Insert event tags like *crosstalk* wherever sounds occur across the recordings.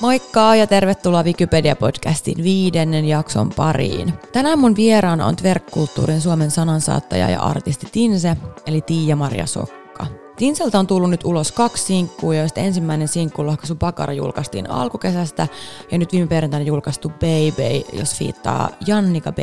Moikka ja tervetuloa Wikipedia-podcastin viidennen jakson pariin. Tänään mun vieraana on Tverkkulttuurin Suomen sanansaattaja ja artisti Tinse, eli Tiia-Maria Sokka. Tinseltä on tullut nyt ulos kaksi sinkkua, joista ensimmäinen sinkku Lohkaisu Bakara julkaistiin alkukesästä ja nyt viime perjantaina julkaistu Baby, jos fiittaa Jannika B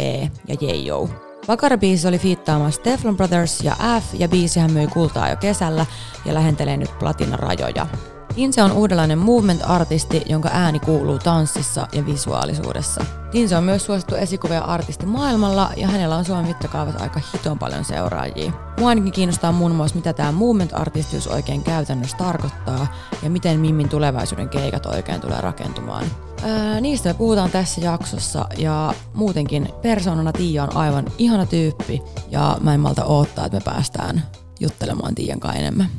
ja Jeijo. Bakara-biisi oli fiittaamassa Teflon Brothers ja F, ja biisihän myi kultaa jo kesällä ja lähentelee nyt platinarajoja. Tinse on uudenlainen movement-artisti, jonka ääni kuuluu tanssissa ja visuaalisuudessa. Tinse on myös suosittu esikuvia artisti maailmalla ja hänellä on Suomen mittakaavassa aika hiton paljon seuraajia. Mua ainakin kiinnostaa muun muassa, mitä tämä movement-artistius oikein käytännössä tarkoittaa ja miten Mimmin tulevaisuuden keikat oikein tulee rakentumaan. Öö, niistä me puhutaan tässä jaksossa ja muutenkin persoonana Tiia on aivan ihana tyyppi ja mä en malta odottaa, että me päästään juttelemaan Tiian kanssa enemmän.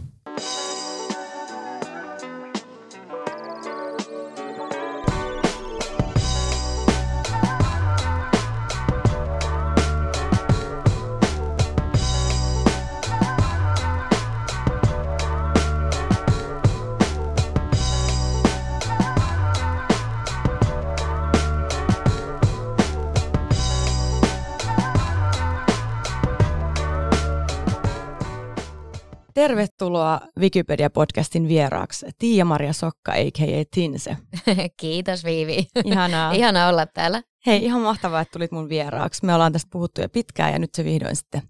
Tervetuloa Wikipedia-podcastin vieraaksi Tiia-Maria Sokka, a.k.a. Tinse. *laughs* Kiitos Viivi. Ihanaa. *laughs* Ihana olla täällä. Hei, ihan mahtavaa, että tulit mun vieraaksi. Me ollaan tästä puhuttu jo pitkään ja nyt se vihdoin sitten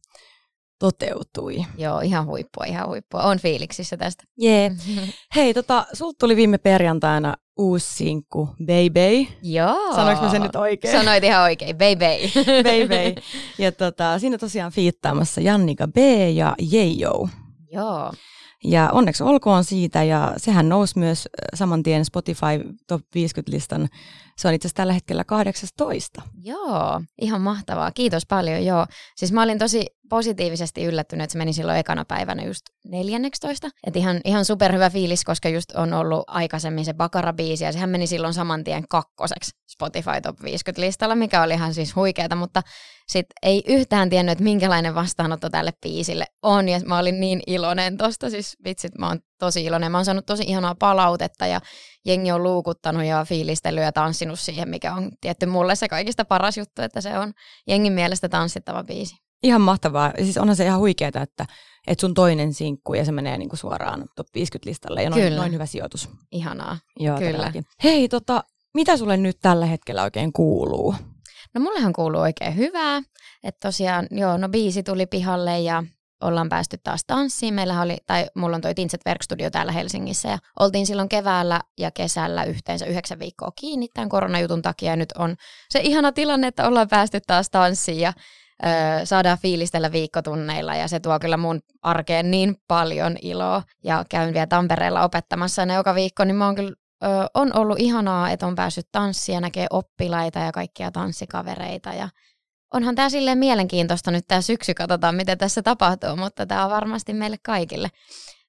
toteutui. Joo, ihan huippua, ihan huippua. On fiiliksissä tästä. Jee. Yeah. *laughs* Hei, tota, sulta tuli viime perjantaina uusi sinkku, Baby. Joo. Sanoinko mä sen nyt oikein? Sanoit ihan oikein, Baby. Baby. Ja tota, siinä tosiaan fiittaamassa Jannika B ja Jeijo. Joo. Ja onneksi olkoon siitä, ja sehän nousi myös saman tien Spotify Top 50-listan. Se on itse asiassa tällä hetkellä 18. Joo, ihan mahtavaa. Kiitos paljon, joo. Siis mä olin tosi positiivisesti yllättynyt, että se meni silloin ekana päivänä just 14. Että ihan, ihan superhyvä fiilis, koska just on ollut aikaisemmin se Bakara-biisi, ja sehän meni silloin saman tien kakkoseksi Spotify Top 50-listalla, mikä oli ihan siis huikeeta, mutta sit ei yhtään tiennyt, että minkälainen vastaanotto tälle biisille on, ja mä olin niin iloinen tosta, siis vitsit, mä oon tosi iloinen. Mä oon saanut tosi ihanaa palautetta, ja jengi on luukuttanut ja fiilistellyt ja tanssinut siihen, mikä on tietty mulle se kaikista paras juttu, että se on jengin mielestä tanssittava biisi. Ihan mahtavaa. Siis onhan se ihan huikeaa, että, että sun toinen sinkku ja se menee niinku suoraan top 50-listalle ja noin, Kyllä. noin hyvä sijoitus. Ihanaa. Joo, Kyllä. Todellakin. Hei, tota, mitä sulle nyt tällä hetkellä oikein kuuluu? No mullehan kuuluu oikein hyvää. Että tosiaan, joo, no biisi tuli pihalle ja ollaan päästy taas tanssiin. Meillä oli, tai mulla on toi Tinset Verkstudio täällä Helsingissä ja oltiin silloin keväällä ja kesällä yhteensä yhdeksän viikkoa kiinni tämän koronajutun takia. Ja nyt on se ihana tilanne, että ollaan päästy taas tanssiin ja ö, saadaan fiilistellä viikkotunneilla. Ja se tuo kyllä mun arkeen niin paljon iloa. Ja käyn vielä Tampereella opettamassa ne joka viikko, niin mä oon kyllä ö, on ollut ihanaa, että on päässyt tanssia, näkee oppilaita ja kaikkia tanssikavereita ja onhan tämä silleen mielenkiintoista nyt tämä syksy, katsotaan mitä tässä tapahtuu, mutta tämä on varmasti meille kaikille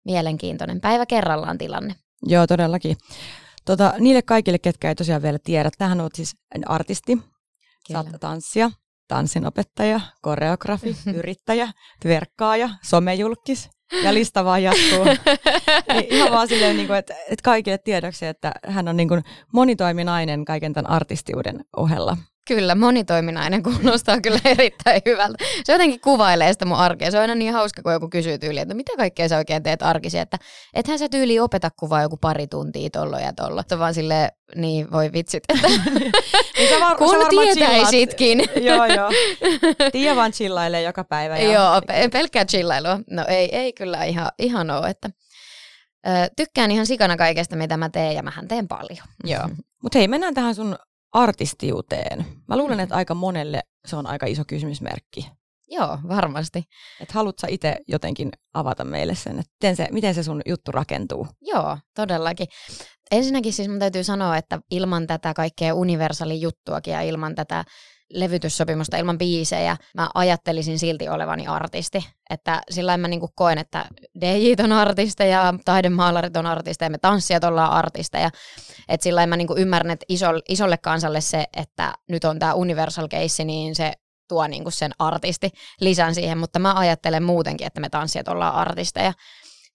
mielenkiintoinen päivä kerrallaan tilanne. Joo, todellakin. Tota, niille kaikille, ketkä ei tosiaan vielä tiedä, tähän on siis artisti, saattaa tanssia, tanssinopettaja, koreografi, *laughs* yrittäjä, verkkaaja, somejulkis ja lista vaan jatkuu. *laughs* niin ihan vaan silleen, niin kuin, että, että kaikille tiedoksi, että hän on niin kuin monitoiminainen kaiken tämän artistiuden ohella. Kyllä, monitoiminainen kuulostaa kyllä *laughs* erittäin hyvältä. Se jotenkin kuvailee sitä mun arkea. Se on aina niin hauska, kun joku kysyy tyyliin, että mitä kaikkea sä oikein teet arkisia, että ethän sä tyyli opeta kuvaa joku pari tuntia tollo ja tollo. Se vaan silleen, niin voi vitsit. Että *laughs* niin sä var, *laughs* kun sä tietäisitkin. joo, joo. Tiia vaan chillailee joka päivä. Ja... joo, pelkkää chillailua. No ei, ei kyllä ihan, ihan ole, että ö, tykkään ihan sikana kaikesta, mitä mä teen ja mähän teen paljon. Joo. Mutta hei, mennään tähän sun artistiuteen? Mä luulen, että aika monelle se on aika iso kysymysmerkki. Joo, varmasti. Et haluatko itse jotenkin avata meille sen, että miten se, miten se sun juttu rakentuu? Joo, todellakin. Ensinnäkin siis mun täytyy sanoa, että ilman tätä kaikkea universaali juttuakin ja ilman tätä levytyssopimusta ilman biisejä, mä ajattelisin silti olevani artisti. Että sillä mä niinku koen, että DJ on artisteja, taidemaalarit on artisteja, me tanssijat ollaan artisteja. Että sillä mä niinku ymmärrän, että iso, isolle kansalle se, että nyt on tämä universal case, niin se tuo niinku sen artisti lisän siihen, mutta mä ajattelen muutenkin, että me tanssijat ollaan artisteja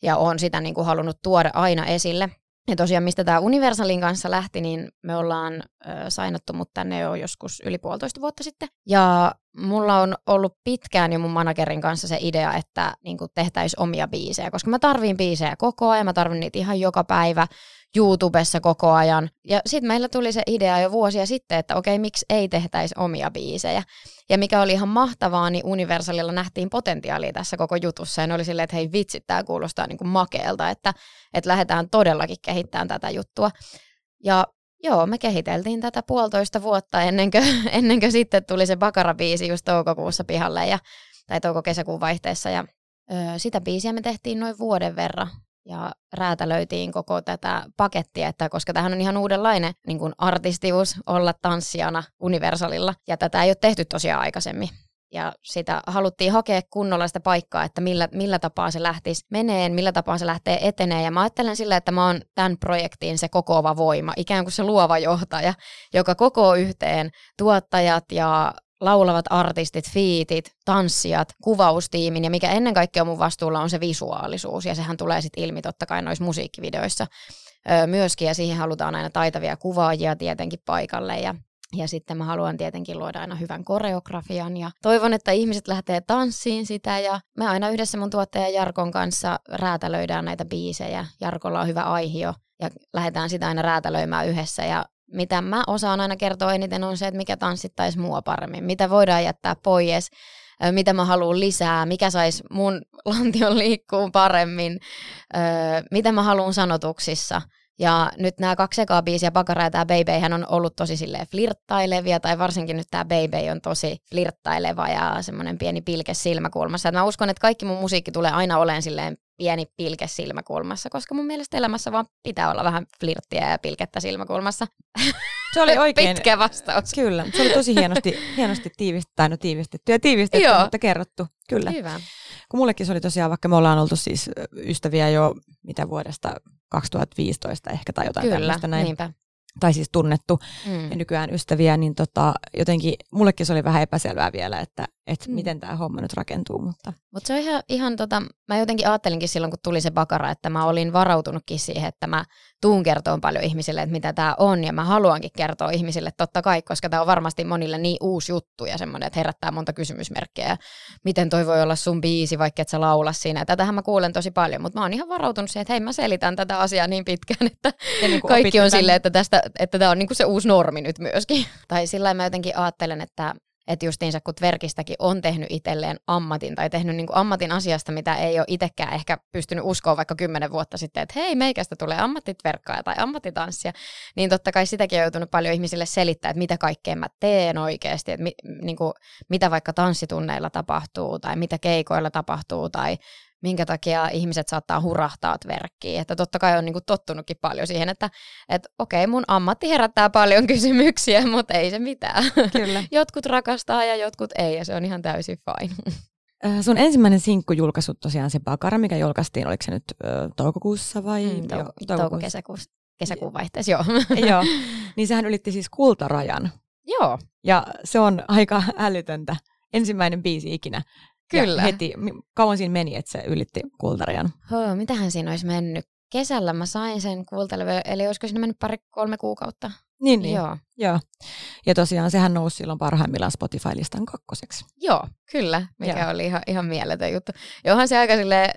ja oon sitä niinku halunnut tuoda aina esille. Ja tosiaan, mistä tämä Universalin kanssa lähti, niin me ollaan ö, sainattu mut tänne jo joskus yli puolitoista vuotta sitten. Ja mulla on ollut pitkään jo mun managerin kanssa se idea, että niin tehtäisiin omia biisejä, koska mä tarviin biisejä koko ajan, mä tarvin niitä ihan joka päivä. YouTubessa koko ajan. Ja sitten meillä tuli se idea jo vuosia sitten, että okei, miksi ei tehtäisi omia biisejä. Ja mikä oli ihan mahtavaa, niin Universalilla nähtiin potentiaalia tässä koko jutussa. Ja ne oli silleen, että hei vitsi, tämä kuulostaa niin kuin makeelta, että, että lähdetään todellakin kehittämään tätä juttua. Ja joo, me kehiteltiin tätä puolitoista vuotta ennen kuin, *laughs* ennen kuin sitten tuli se Bakara-biisi just toukokuussa pihalle ja, tai touko-kesäkuun vaihteessa. Ja ö, sitä biisiä me tehtiin noin vuoden verran ja räätälöitiin koko tätä pakettia, että koska tähän on ihan uudenlainen niin kuin artistius olla tanssijana Universalilla, ja tätä ei ole tehty tosiaan aikaisemmin. Ja sitä haluttiin hakea kunnolla sitä paikkaa, että millä, millä tapaa se lähtisi meneen, millä tapaa se lähtee etenee. Ja mä ajattelen sillä, että mä oon tämän projektiin se kokoava voima, ikään kuin se luova johtaja, joka kokoo yhteen tuottajat ja laulavat artistit, fiitit, tanssijat, kuvaustiimin ja mikä ennen kaikkea mun vastuulla on se visuaalisuus. Ja sehän tulee sitten ilmi totta kai noissa musiikkivideoissa öö, myöskin. Ja siihen halutaan aina taitavia kuvaajia tietenkin paikalle. Ja ja sitten mä haluan tietenkin luoda aina hyvän koreografian. Ja toivon, että ihmiset lähtee tanssiin sitä. Ja me aina yhdessä mun tuottaja Jarkon kanssa räätälöidään näitä biisejä. Jarkolla on hyvä aihio ja lähdetään sitä aina räätälöimään yhdessä. Ja mitä mä osaan aina kertoa eniten on se, että mikä tanssittaisi mua paremmin, mitä voidaan jättää pois, mitä mä haluan lisää, mikä saisi mun *laughs* lantion liikkuun paremmin, mitä mä haluan sanotuksissa. Ja nyt nämä kaksi ekaa biisiä, Bakara ja tämä Baby, hän on ollut tosi silleen flirttailevia, tai varsinkin nyt tämä Baby on tosi flirttaileva ja semmoinen pieni pilke silmäkulmassa. Et mä uskon, että kaikki mun musiikki tulee aina olemaan silleen pieni pilke silmäkulmassa, koska mun mielestä elämässä vaan pitää olla vähän flirttiä ja pilkettä silmäkulmassa. Se oli *laughs* oikein. Pitkä vastaus. Kyllä, se oli tosi hienosti, hienosti tiivistetty, no tiivistetty ja tiivistetty, Joo. mutta kerrottu. Kyllä. Hyvä. Kun mullekin se oli tosiaan, vaikka me ollaan oltu siis ystäviä jo mitä vuodesta 2015 ehkä tai jotain Kyllä, tämmöistä näin. niinpä tai siis tunnettu mm. ja nykyään ystäviä, niin tota, jotenkin mullekin se oli vähän epäselvää vielä, että että mm. miten tämä homma nyt rakentuu. Mutta Mut se on ihan, ihan tota, mä jotenkin ajattelinkin silloin, kun tuli se bakara, että mä olin varautunutkin siihen, että mä tuun kertoa paljon ihmisille, että mitä tämä on, ja mä haluankin kertoa ihmisille totta kai, koska tämä on varmasti monille niin uusi juttu ja semmoinen, että herättää monta kysymysmerkkiä, ja miten toi voi olla sun biisi, vaikka et sä laula siinä. Ja tätähän mä kuulen tosi paljon, mutta mä oon ihan varautunut siihen, että hei mä selitän tätä asiaa niin pitkään, että niin kaikki on silleen, että, tästä, että tämä on niin kuin se uusi normi nyt myöskin. *laughs* tai sillä mä jotenkin ajattelen, että että justiinsa kun Tverkistäkin on tehnyt itselleen ammatin tai tehnyt niin kuin ammatin asiasta, mitä ei ole itsekään ehkä pystynyt uskoa vaikka kymmenen vuotta sitten, että hei, meikästä tulee ammattitverkkaaja tai ammattitanssia, niin totta kai sitäkin on joutunut paljon ihmisille selittää, että mitä kaikkea mä teen oikeasti, että mi, niin kuin, mitä vaikka tanssitunneilla tapahtuu tai mitä keikoilla tapahtuu tai minkä takia ihmiset saattaa hurahtaa verkkiin. Että totta kai on niinku tottunutkin paljon siihen, että et, okei, mun ammatti herättää paljon *laughs* kysymyksiä, mutta ei se mitään. Kyllä. *laughs* jotkut rakastaa ja jotkut ei, ja se on ihan täysin fine. Sun ensimmäinen sinkku julkaisut tosiaan se Bakara, mikä julkaistiin, oliko se nyt ö, toukokuussa vai? Mm, tou- touko-kesäkuussa. Kesäkuun vaihteessa, joo. *laughs* joo. Niin sehän ylitti siis kultarajan. Joo. Ja se on aika älytöntä. Ensimmäinen biisi ikinä Kyllä. Ja heti, kauan siinä meni, että se ylitti kultarajan? Oh, mitähän siinä olisi mennyt? Kesällä mä sain sen kultalevy, eli olisiko siinä mennyt pari kolme kuukautta? Niin, niin. Joo. Joo. Ja tosiaan sehän nousi silloin parhaimmillaan Spotify-listan kakkoseksi. Joo, kyllä, mikä Joo. oli ihan, ihan mieletön juttu. Johan se aika silleen,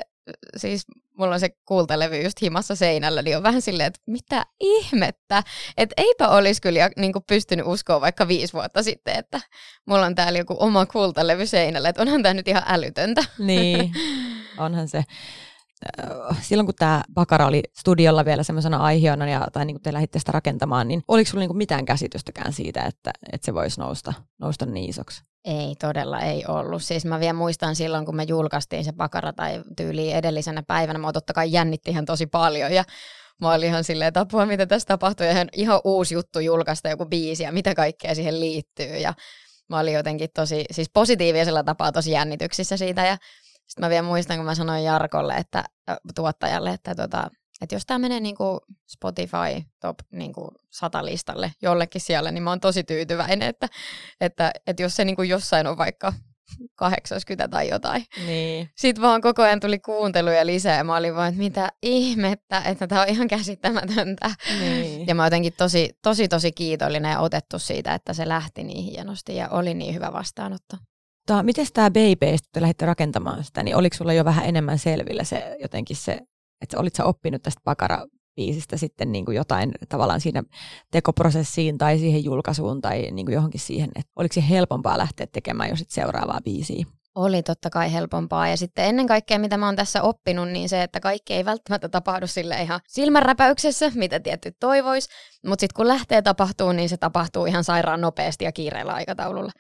siis mulla on se kultalevy just himassa seinällä, niin on vähän silleen, että mitä ihmettä. Että eipä olisi kyllä niin kuin pystynyt uskoa vaikka viisi vuotta sitten, että mulla on täällä joku oma kultalevy seinällä, että onhan tämä nyt ihan älytöntä. Niin, *laughs* onhan se silloin kun tämä Bakara oli studiolla vielä semmoisena aiheena, ja, tai niin kuin te lähditte sitä rakentamaan, niin oliko sinulla niin mitään käsitystäkään siitä, että, että se voisi nousta, nousta niin isoksi? Ei todella ei ollut. Siis mä vielä muistan silloin, kun me julkaistiin se Bakara tai tyyli edellisenä päivänä, mä totta kai jännitti ihan tosi paljon ja mä olin ihan silleen, että apua, mitä tässä tapahtuu, ja ihan uusi juttu julkaista joku biisi ja mitä kaikkea siihen liittyy, ja mä olin jotenkin tosi, siis positiivisella tapaa tosi jännityksissä siitä, ja sitten mä vielä muistan, kun mä sanoin Jarkolle, että tuottajalle, että tota, että jos tämä menee niin kuin Spotify top niin kuin 100 listalle jollekin siellä, niin mä oon tosi tyytyväinen, että, että, että jos se niin kuin jossain on vaikka 80 tai jotain. Niin. Sitten vaan koko ajan tuli kuunteluja lisää ja mä olin vaan, että mitä ihmettä, että tämä on ihan käsittämätöntä. Niin. Ja mä jotenkin tosi, tosi, tosi kiitollinen ja otettu siitä, että se lähti niin hienosti ja oli niin hyvä vastaanotto. Mutta miten tämä Baby, te lähditte rakentamaan sitä, niin oliko sulla jo vähän enemmän selvillä se jotenkin se, että olit sä oppinut tästä pakara biisistä sitten niin kuin jotain tavallaan siinä tekoprosessiin tai siihen julkaisuun tai niin kuin johonkin siihen, että oliko se helpompaa lähteä tekemään jo sit seuraavaa biisiä? Oli totta kai helpompaa. Ja sitten ennen kaikkea, mitä mä oon tässä oppinut, niin se, että kaikki ei välttämättä tapahdu sille ihan silmänräpäyksessä, mitä tietty toivois. Mutta sitten kun lähtee tapahtumaan, niin se tapahtuu ihan sairaan nopeasti ja kiireellä aikataululla.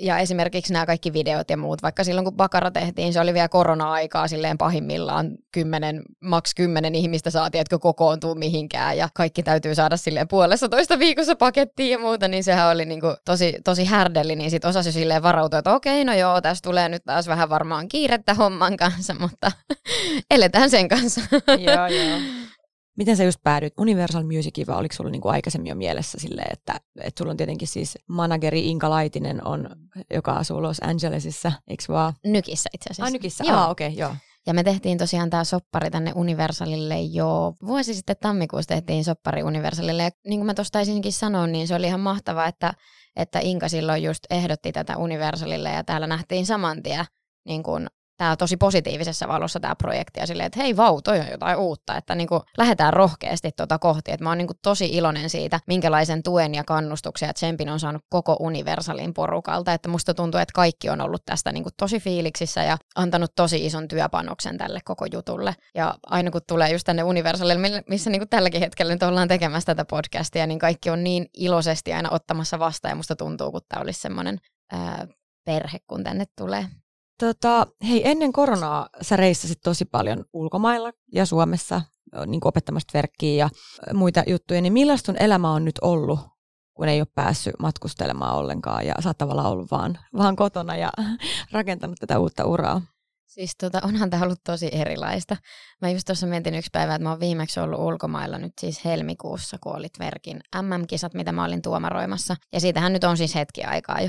Ja esimerkiksi nämä kaikki videot ja muut, vaikka silloin kun Bakara tehtiin, se oli vielä korona-aikaa silleen pahimmillaan kymmenen, maks kymmenen ihmistä saatiin, että kokoontuu mihinkään ja kaikki täytyy saada silleen puolessa toista viikossa pakettiin ja muuta, niin sehän oli niinku tosi, tosi härdelli, niin sitten osasi silleen varautua, että okei, no joo, tässä tulee nyt taas vähän varmaan kiirettä homman kanssa, mutta *laughs* eletään sen kanssa. *laughs* joo, joo. Miten sä just päädyit Universal Musicin, vai oliko sulla niinku aikaisemmin jo mielessä silleen, että, että sulla on tietenkin siis manageri Inka Laitinen, on, joka asuu Los Angelesissa, eikö vaan? Nykissä itse asiassa. Ah, Nykissä, joo. ah, okei, okay, joo. Ja me tehtiin tosiaan tämä soppari tänne Universalille jo vuosi sitten tammikuussa tehtiin soppari Universalille. Ja niin kuin mä tuossa taisinkin sanoa, niin se oli ihan mahtavaa, että, että Inka silloin just ehdotti tätä Universalille ja täällä nähtiin saman tien niin kuin tämä tosi positiivisessa valossa tämä projekti ja silleen, että hei vau, toi on jotain uutta, että niin kuin lähdetään rohkeasti tuota kohti. Että mä oon niin kuin tosi iloinen siitä, minkälaisen tuen ja kannustuksia Tsempin on saanut koko Universalin porukalta. Että musta tuntuu, että kaikki on ollut tästä niin kuin tosi fiiliksissä ja antanut tosi ison työpanoksen tälle koko jutulle. Ja aina kun tulee just tänne Universalille, missä niin kuin tälläkin hetkellä nyt ollaan tekemässä tätä podcastia, niin kaikki on niin iloisesti aina ottamassa vastaan ja musta tuntuu, kun tämä olisi semmoinen perhe, kun tänne tulee. Tota, hei, ennen koronaa sä reissasit tosi paljon ulkomailla ja Suomessa niin opettamasta verkkiä ja muita juttuja, niin millaista sun elämä on nyt ollut, kun ei ole päässyt matkustelemaan ollenkaan ja sä oot tavallaan ollut vaan, vaan kotona ja *laughs* rakentanut tätä uutta uraa? Siis tota, onhan tämä ollut tosi erilaista. Mä just tuossa mietin yksi päivä, että mä oon viimeksi ollut ulkomailla nyt siis helmikuussa, kun olit Verkin MM-kisat, mitä mä olin tuomaroimassa. Ja siitähän nyt on siis hetki aikaa jo.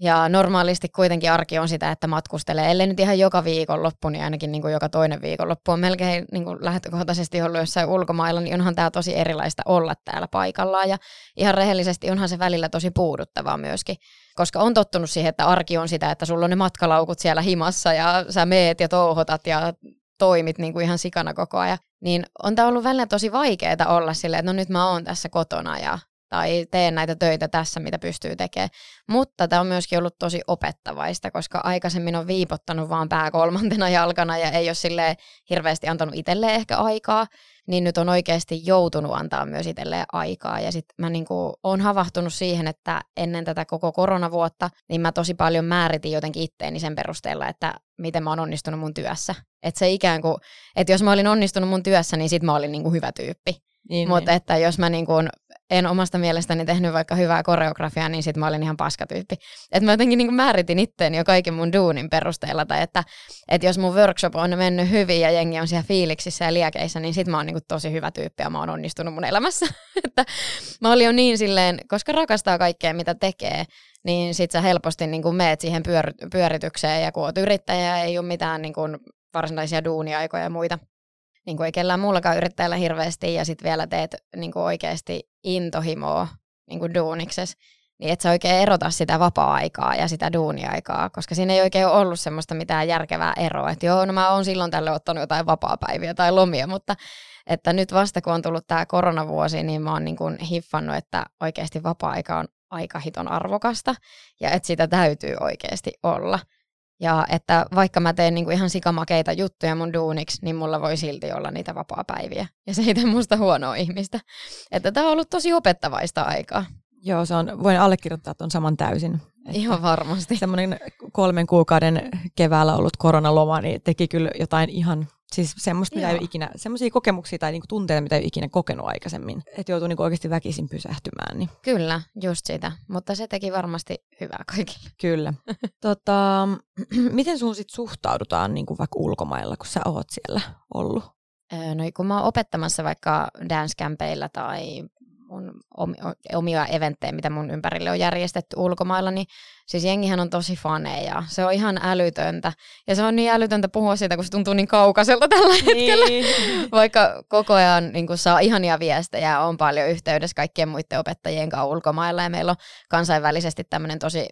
Ja normaalisti kuitenkin arki on sitä, että matkustelee, ellei nyt ihan joka viikonloppu, niin ainakin niin kuin joka toinen viikonloppu on melkein niin kuin lähtökohtaisesti ollut jossain ulkomailla, niin onhan tämä tosi erilaista olla täällä paikallaan. Ja ihan rehellisesti onhan se välillä tosi puuduttavaa myöskin, koska on tottunut siihen, että arki on sitä, että sulla on ne matkalaukut siellä himassa ja sä meet ja touhotat ja toimit niin kuin ihan sikana koko ajan. Niin on tämä ollut välillä tosi vaikeaa olla silleen, että no nyt mä oon tässä kotona ja tai teen näitä töitä tässä, mitä pystyy tekemään. Mutta tämä on myöskin ollut tosi opettavaista, koska aikaisemmin on viipottanut vaan pää kolmantena jalkana ja ei ole sille hirveästi antanut itselleen ehkä aikaa, niin nyt on oikeasti joutunut antaa myös itselleen aikaa. Ja sitten mä niinku oon havahtunut siihen, että ennen tätä koko koronavuotta, niin mä tosi paljon määritin jotenkin itteeni sen perusteella, että miten mä oon onnistunut mun työssä. Että se ikään kuin, että jos mä olin onnistunut mun työssä, niin sit mä olin niinku hyvä tyyppi. Niin, Mutta niin. että jos mä niin kuin en omasta mielestäni tehnyt vaikka hyvää koreografiaa, niin sit mä olin ihan paskatyyppi. Että mä jotenkin niin määritin itteeni jo kaiken mun duunin perusteella, tai että, että jos mun workshop on mennyt hyvin ja jengi on siellä fiiliksissä ja liekeissä, niin sit mä oon niin tosi hyvä tyyppi ja mä oon onnistunut mun elämässä. *laughs* että mä olin jo niin silleen, koska rakastaa kaikkea mitä tekee, niin sit sä helposti niin kuin meet siihen pyör- pyöritykseen ja kun oot yrittäjä ei ole mitään niin kuin varsinaisia duuniaikoja ja muita, niin kuin ei kellään muullakaan yrittäjällä hirveästi ja sitten vielä teet niin kuin oikeasti intohimoa niin kuin duunikses, niin et sä oikein erota sitä vapaa-aikaa ja sitä duuniaikaa, koska siinä ei oikein ollut semmoista mitään järkevää eroa, että joo, no mä oon silloin tälle ottanut jotain vapaa-päiviä tai lomia, mutta että nyt vasta kun on tullut tämä koronavuosi, niin mä oon niin kuin hiffannut, että oikeasti vapaa-aika on aika hiton arvokasta ja että sitä täytyy oikeasti olla. Ja että vaikka mä teen niinku ihan sikamakeita juttuja mun duuniksi, niin mulla voi silti olla niitä vapaa-päiviä. Ja se ei tee musta huonoa ihmistä. Että tämä on ollut tosi opettavaista aikaa. Joo, se on, voin allekirjoittaa tuon saman täysin. Että Ihan varmasti. Semmoinen kolmen kuukauden keväällä ollut koronaloma niin teki kyllä jotain ihan Siis semmoista, mitä ei ikinä, semmoisia kokemuksia tai niinku tunteita, mitä ei ole ikinä kokenut aikaisemmin. Että joutuu niinku oikeasti väkisin pysähtymään. Niin. Kyllä, just sitä. Mutta se teki varmasti hyvää kaikille. Kyllä. *laughs* tota, *clears throat* miten sun sit suhtaudutaan niinku vaikka ulkomailla, kun sä oot siellä ollut? No kun mä oon opettamassa vaikka dance tai mun omia eventtejä, mitä mun ympärille on järjestetty ulkomailla, niin siis jengihän on tosi faneja. Se on ihan älytöntä. Ja se on niin älytöntä puhua siitä, kun se tuntuu niin kaukaiselta tällä niin. hetkellä. *laughs* Vaikka koko ajan niin kun saa ihania viestejä, on paljon yhteydessä kaikkien muiden opettajien kanssa ulkomailla ja meillä on kansainvälisesti tämmöinen tosi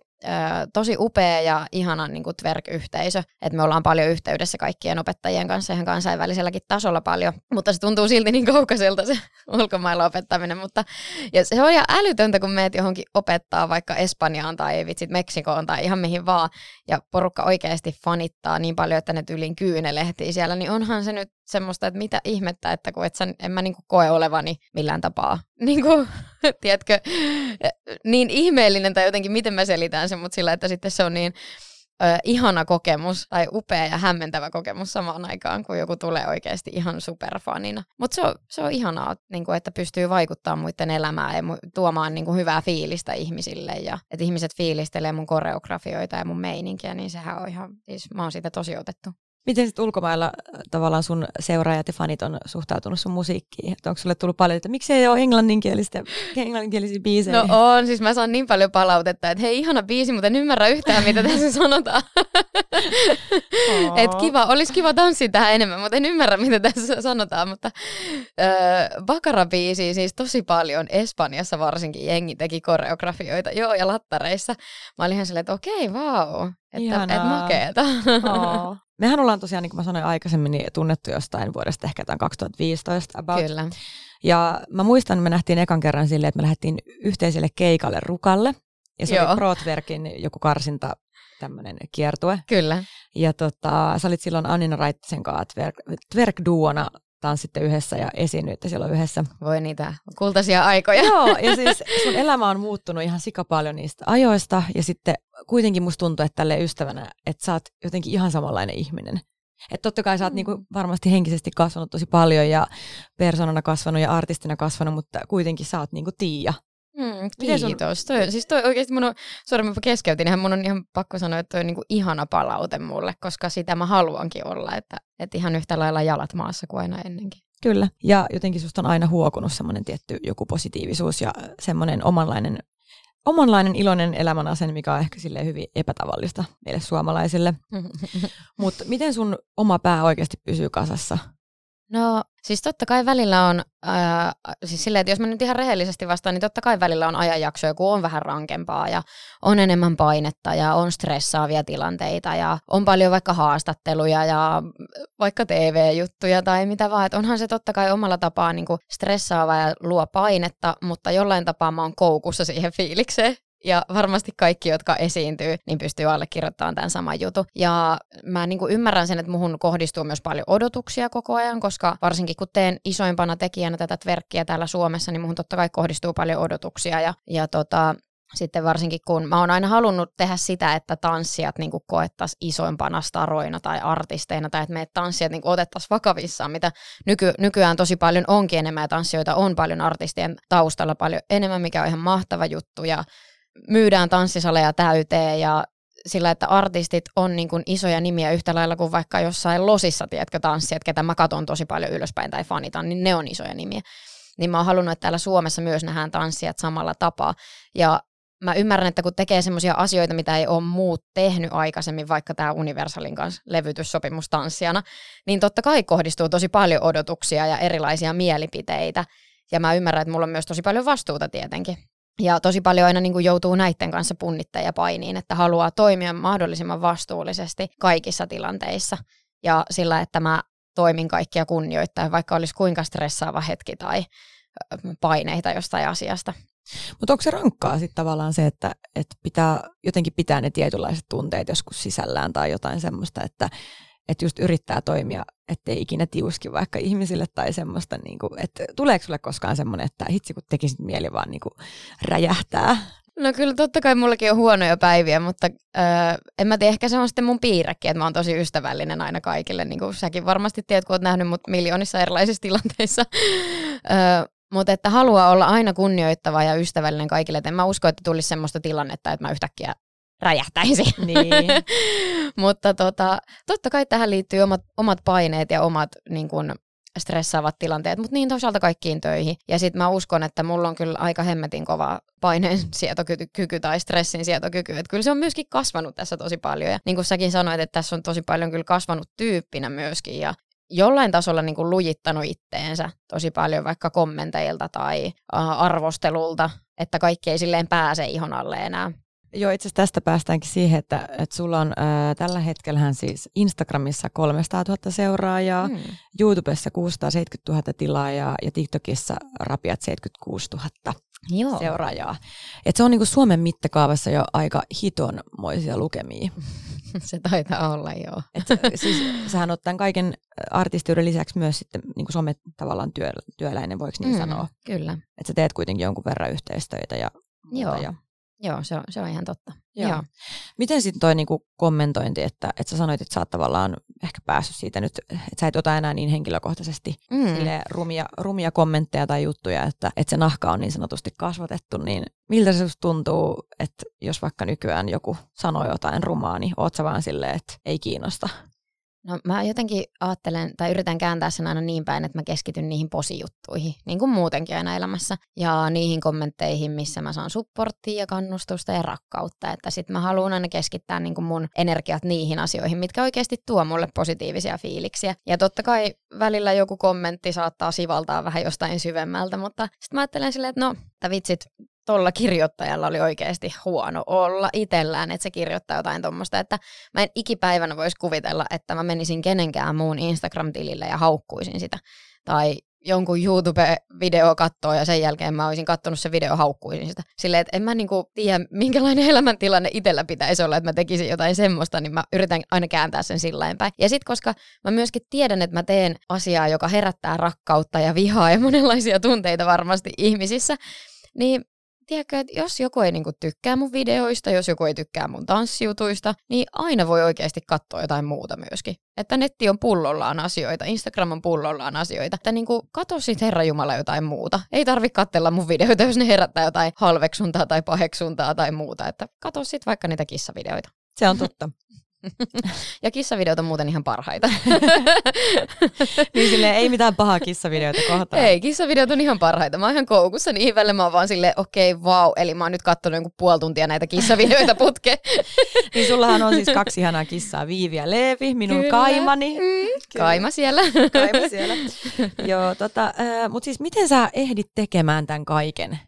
tosi upea ja ihana niin kuin Twerk-yhteisö, että me ollaan paljon yhteydessä kaikkien opettajien kanssa ihan kansainväliselläkin tasolla paljon, mutta se tuntuu silti niin kaukaiselta se *laughs* ulkomailla opettaminen, mutta ja se on ihan älytöntä, kun meet johonkin opettaa vaikka Espanjaan tai vitsit Meksikoon tai ihan mihin vaan, ja porukka oikeasti fanittaa niin paljon, että ne tyylin kyynelehtii siellä, niin onhan se nyt semmoista, että mitä ihmettä, että kun et sä, en mä niinku koe olevani millään tapaa, *laughs* niinku, tiedätkö, niin ihmeellinen tai jotenkin, miten mä selitän sen, mutta sillä, että sitten se on niin ö, ihana kokemus tai upea ja hämmentävä kokemus samaan aikaan, kun joku tulee oikeasti ihan superfanina. Mutta se on, se on ihanaa, niin kuin, että pystyy vaikuttamaan muiden elämään ja tuomaan niin kuin, hyvää fiilistä ihmisille ja että ihmiset fiilistelee mun koreografioita ja mun meininkiä, niin sehän on ihan, siis mä oon siitä tosi otettu. Miten sitten ulkomailla äh, tavallaan sun seuraajat ja fanit on suhtautunut sun musiikkiin? Että onko sulle tullut paljon, että miksi ei ole englanninkielistä, englanninkielisiä biisejä? No on, siis mä saan niin paljon palautetta, että hei ihana biisi, mutta en ymmärrä yhtään mitä tässä *laughs* sanotaan. että kiva, olisi kiva tanssia tähän enemmän, mutta en ymmärrä mitä tässä sanotaan. Mutta äh, Bakara-biisi siis tosi paljon, Espanjassa varsinkin jengi teki koreografioita, joo ja lattareissa. Mä olin ihan silleen, että okei, vau, että et makeeta. Oh. Mehän ollaan tosiaan, niin kuin mä sanoin aikaisemmin, niin tunnettu jostain vuodesta ehkä tämän 2015 about. Kyllä. Ja mä muistan, me nähtiin ekan kerran silleen, että me lähdettiin yhteiselle keikalle Rukalle. Ja se Joo. oli Protverkin joku karsinta tämmöinen kiertue. Kyllä. Ja tota, sä olit silloin Annina Raittisen kanssa twerk, twerk-duona tanssitte yhdessä ja esiinnyitte silloin yhdessä. Voi niitä kultaisia aikoja. Joo, ja *laughs* siis sun elämä on muuttunut ihan sika paljon niistä ajoista, ja sitten kuitenkin musta tuntuu, että tälle ystävänä, että sä oot jotenkin ihan samanlainen ihminen. Että totta kai sä oot mm. niinku varmasti henkisesti kasvanut tosi paljon ja persoonana kasvanut ja artistina kasvanut, mutta kuitenkin sä oot niinku Tiia. Mm, kiitos. Toi, siis toi oikeasti mun on, sorry mä keskeytin, ihan mun on ihan pakko sanoa, että toi on niinku ihana palaute mulle, koska sitä mä haluankin olla, että, että ihan yhtä lailla jalat maassa kuin aina ennenkin. Kyllä, ja jotenkin susta on aina huokunut semmoinen tietty joku positiivisuus ja semmoinen omanlainen, omanlainen iloinen elämän asenne, mikä on ehkä silleen hyvin epätavallista meille suomalaisille. *laughs* Mutta miten sun oma pää oikeasti pysyy kasassa? No siis totta kai välillä on, ää, siis silleen, että jos mä nyt ihan rehellisesti vastaan, niin totta kai välillä on ajanjakso, joku on vähän rankempaa ja on enemmän painetta ja on stressaavia tilanteita ja on paljon vaikka haastatteluja ja vaikka TV-juttuja tai mitä vaan. Että onhan se totta kai omalla tapaa niin stressaava ja luo painetta, mutta jollain tapaa mä oon koukussa siihen fiilikseen ja varmasti kaikki, jotka esiintyy, niin pystyy allekirjoittamaan tämän saman jutun. Ja mä niin kuin ymmärrän sen, että muhun kohdistuu myös paljon odotuksia koko ajan, koska varsinkin kun teen isoimpana tekijänä tätä tverkkiä täällä Suomessa, niin muhun totta kai kohdistuu paljon odotuksia. Ja, ja tota, sitten varsinkin kun mä oon aina halunnut tehdä sitä, että tanssijat niin koettaisiin isoimpana staroina tai artisteina, tai että meidät tanssijat niin otettaisiin vakavissaan, mitä nyky, nykyään tosi paljon onkin enemmän, ja tanssijoita on paljon artistien taustalla paljon enemmän, mikä on ihan mahtava juttu, ja myydään tanssisaleja täyteen ja sillä, että artistit on niin kuin isoja nimiä yhtä lailla kuin vaikka jossain losissa, tiedätkö, tanssijat, ketä mä katon tosi paljon ylöspäin tai fanitan, niin ne on isoja nimiä. Niin mä oon halunnut, että täällä Suomessa myös nähdään tanssijat samalla tapaa. Ja mä ymmärrän, että kun tekee semmoisia asioita, mitä ei ole muut tehnyt aikaisemmin, vaikka tämä Universalin kanssa levytyssopimus tanssijana, niin totta kai kohdistuu tosi paljon odotuksia ja erilaisia mielipiteitä. Ja mä ymmärrän, että mulla on myös tosi paljon vastuuta tietenkin. Ja tosi paljon aina niin kuin joutuu näiden kanssa punnitteen ja painiin, että haluaa toimia mahdollisimman vastuullisesti kaikissa tilanteissa. Ja sillä, että mä toimin kaikkia kunnioittaa, vaikka olisi kuinka stressaava hetki tai paineita jostain asiasta. Mutta onko se rankkaa sitten tavallaan se, että, että pitää jotenkin pitää ne tietynlaiset tunteet joskus sisällään tai jotain semmoista, että, että just yrittää toimia, ettei ikinä tiuski vaikka ihmisille tai semmoista, niin kuin, että tuleeko sulle koskaan semmoinen, että hitsi kun tekisit mieli vaan niin kuin räjähtää? No kyllä totta kai mullakin on huonoja päiviä, mutta öö, en mä tiedä, ehkä se on sitten mun piirrekin, että mä oon tosi ystävällinen aina kaikille, niin kuin säkin varmasti tiedät, kun oot nähnyt mut miljoonissa erilaisissa *laughs* tilanteissa. öö, mutta että haluaa olla aina kunnioittava ja ystävällinen kaikille, että en mä usko, että tulisi semmoista tilannetta, että mä yhtäkkiä räjähtäisi. Niin. *laughs* Mutta tota, totta kai tähän liittyy omat, omat paineet ja omat niin kun, stressaavat tilanteet, mutta niin toisaalta kaikkiin töihin. Ja sitten mä uskon, että mulla on kyllä aika hemmetin kova paineen *laughs* sietokyky tai stressin sietokyky. Että kyllä se on myöskin kasvanut tässä tosi paljon. Ja niin kuin säkin sanoit, että tässä on tosi paljon kyllä kasvanut tyyppinä myöskin. Ja jollain tasolla niin kuin lujittanut itteensä tosi paljon vaikka kommenteilta tai arvostelulta, että kaikki ei silleen pääse ihon alle enää. Joo, itse asiassa tästä päästäänkin siihen, että, että sulla on ää, tällä hetkellähän siis Instagramissa 300 000 seuraajaa, hmm. YouTubessa 670 000 tilaajaa ja TikTokissa rapiat 76 000 Joo. seuraajaa. Et se on niinku Suomen mittakaavassa jo aika hitonmoisia lukemia. *laughs* se taitaa olla, joo. Et, siis, sähän oot tämän kaiken artistiuden lisäksi myös sitten niin kuin some tavallaan työ, työläinen, voiko niin mm, sanoa? Kyllä. Että sä teet kuitenkin jonkun verran yhteistöitä ja Joo. Ja Joo, se on, se on ihan totta. Joo. Joo. Miten sitten toi niinku kommentointi, että, että sä sanoit, että sä oot tavallaan ehkä päässyt siitä nyt, että sä et ota enää niin henkilökohtaisesti mm. rumia, rumia kommentteja tai juttuja, että, että se nahka on niin sanotusti kasvatettu, niin miltä se tuntuu, että jos vaikka nykyään joku sanoo jotain rumaa, niin oot sä vaan silleen, että ei kiinnosta? No mä jotenkin ajattelen tai yritän kääntää sen aina niin päin, että mä keskityn niihin posijuttuihin, niin kuin muutenkin aina elämässä. Ja niihin kommentteihin, missä mä saan supporttia ja kannustusta ja rakkautta. Että sit mä haluan aina keskittää niin kuin mun energiat niihin asioihin, mitkä oikeasti tuo mulle positiivisia fiiliksiä. Ja totta kai välillä joku kommentti saattaa sivaltaa vähän jostain syvemmältä, mutta sitten mä ajattelen silleen, että no, että vitsit, tuolla kirjoittajalla oli oikeasti huono olla itsellään, että se kirjoittaa jotain tuommoista, että mä en ikipäivänä voisi kuvitella, että mä menisin kenenkään muun Instagram-tilille ja haukkuisin sitä. Tai jonkun YouTube-video katsoa ja sen jälkeen mä olisin katsonut se video haukkuisin sitä. Silleen, että en mä niinku tiedä, minkälainen *laughs* elämäntilanne itsellä pitäisi olla, että mä tekisin jotain semmoista, niin mä yritän aina kääntää sen sillä päin. Ja sitten koska mä myöskin tiedän, että mä teen asiaa, joka herättää rakkautta ja vihaa ja monenlaisia tunteita varmasti ihmisissä, niin tiedätkö, että jos joku ei niinku tykkää mun videoista, jos joku ei tykkää mun tanssijutuista, niin aina voi oikeasti katsoa jotain muuta myöskin. Että netti on pullollaan asioita, Instagram on pullollaan asioita. Että niinku kato sit Herra Jumala jotain muuta. Ei tarvi katsella mun videoita, jos ne herättää jotain halveksuntaa tai paheksuntaa tai muuta. Että kato sit vaikka niitä kissavideoita. Se on totta. *laughs* ja kissavideot on muuten ihan parhaita. *laughs* niin silleen, ei mitään pahaa kissavideoita kohtaan. Ei, kissavideot on ihan parhaita. Mä oon ihan koukussa niihin välillä. Mä oon vaan silleen, okei, okay, vau. Wow. Eli mä oon nyt katsonut jonkun puoli tuntia näitä kissavideoita putkeen. *laughs* niin sullahan on siis kaksi ihanaa kissaa, Viivi ja Leevi, minun Kyllä. kaimani. Mm, kaima siellä. *laughs* kaima siellä. Joo, tota, äh, mutta siis miten sä ehdit tekemään tämän kaiken?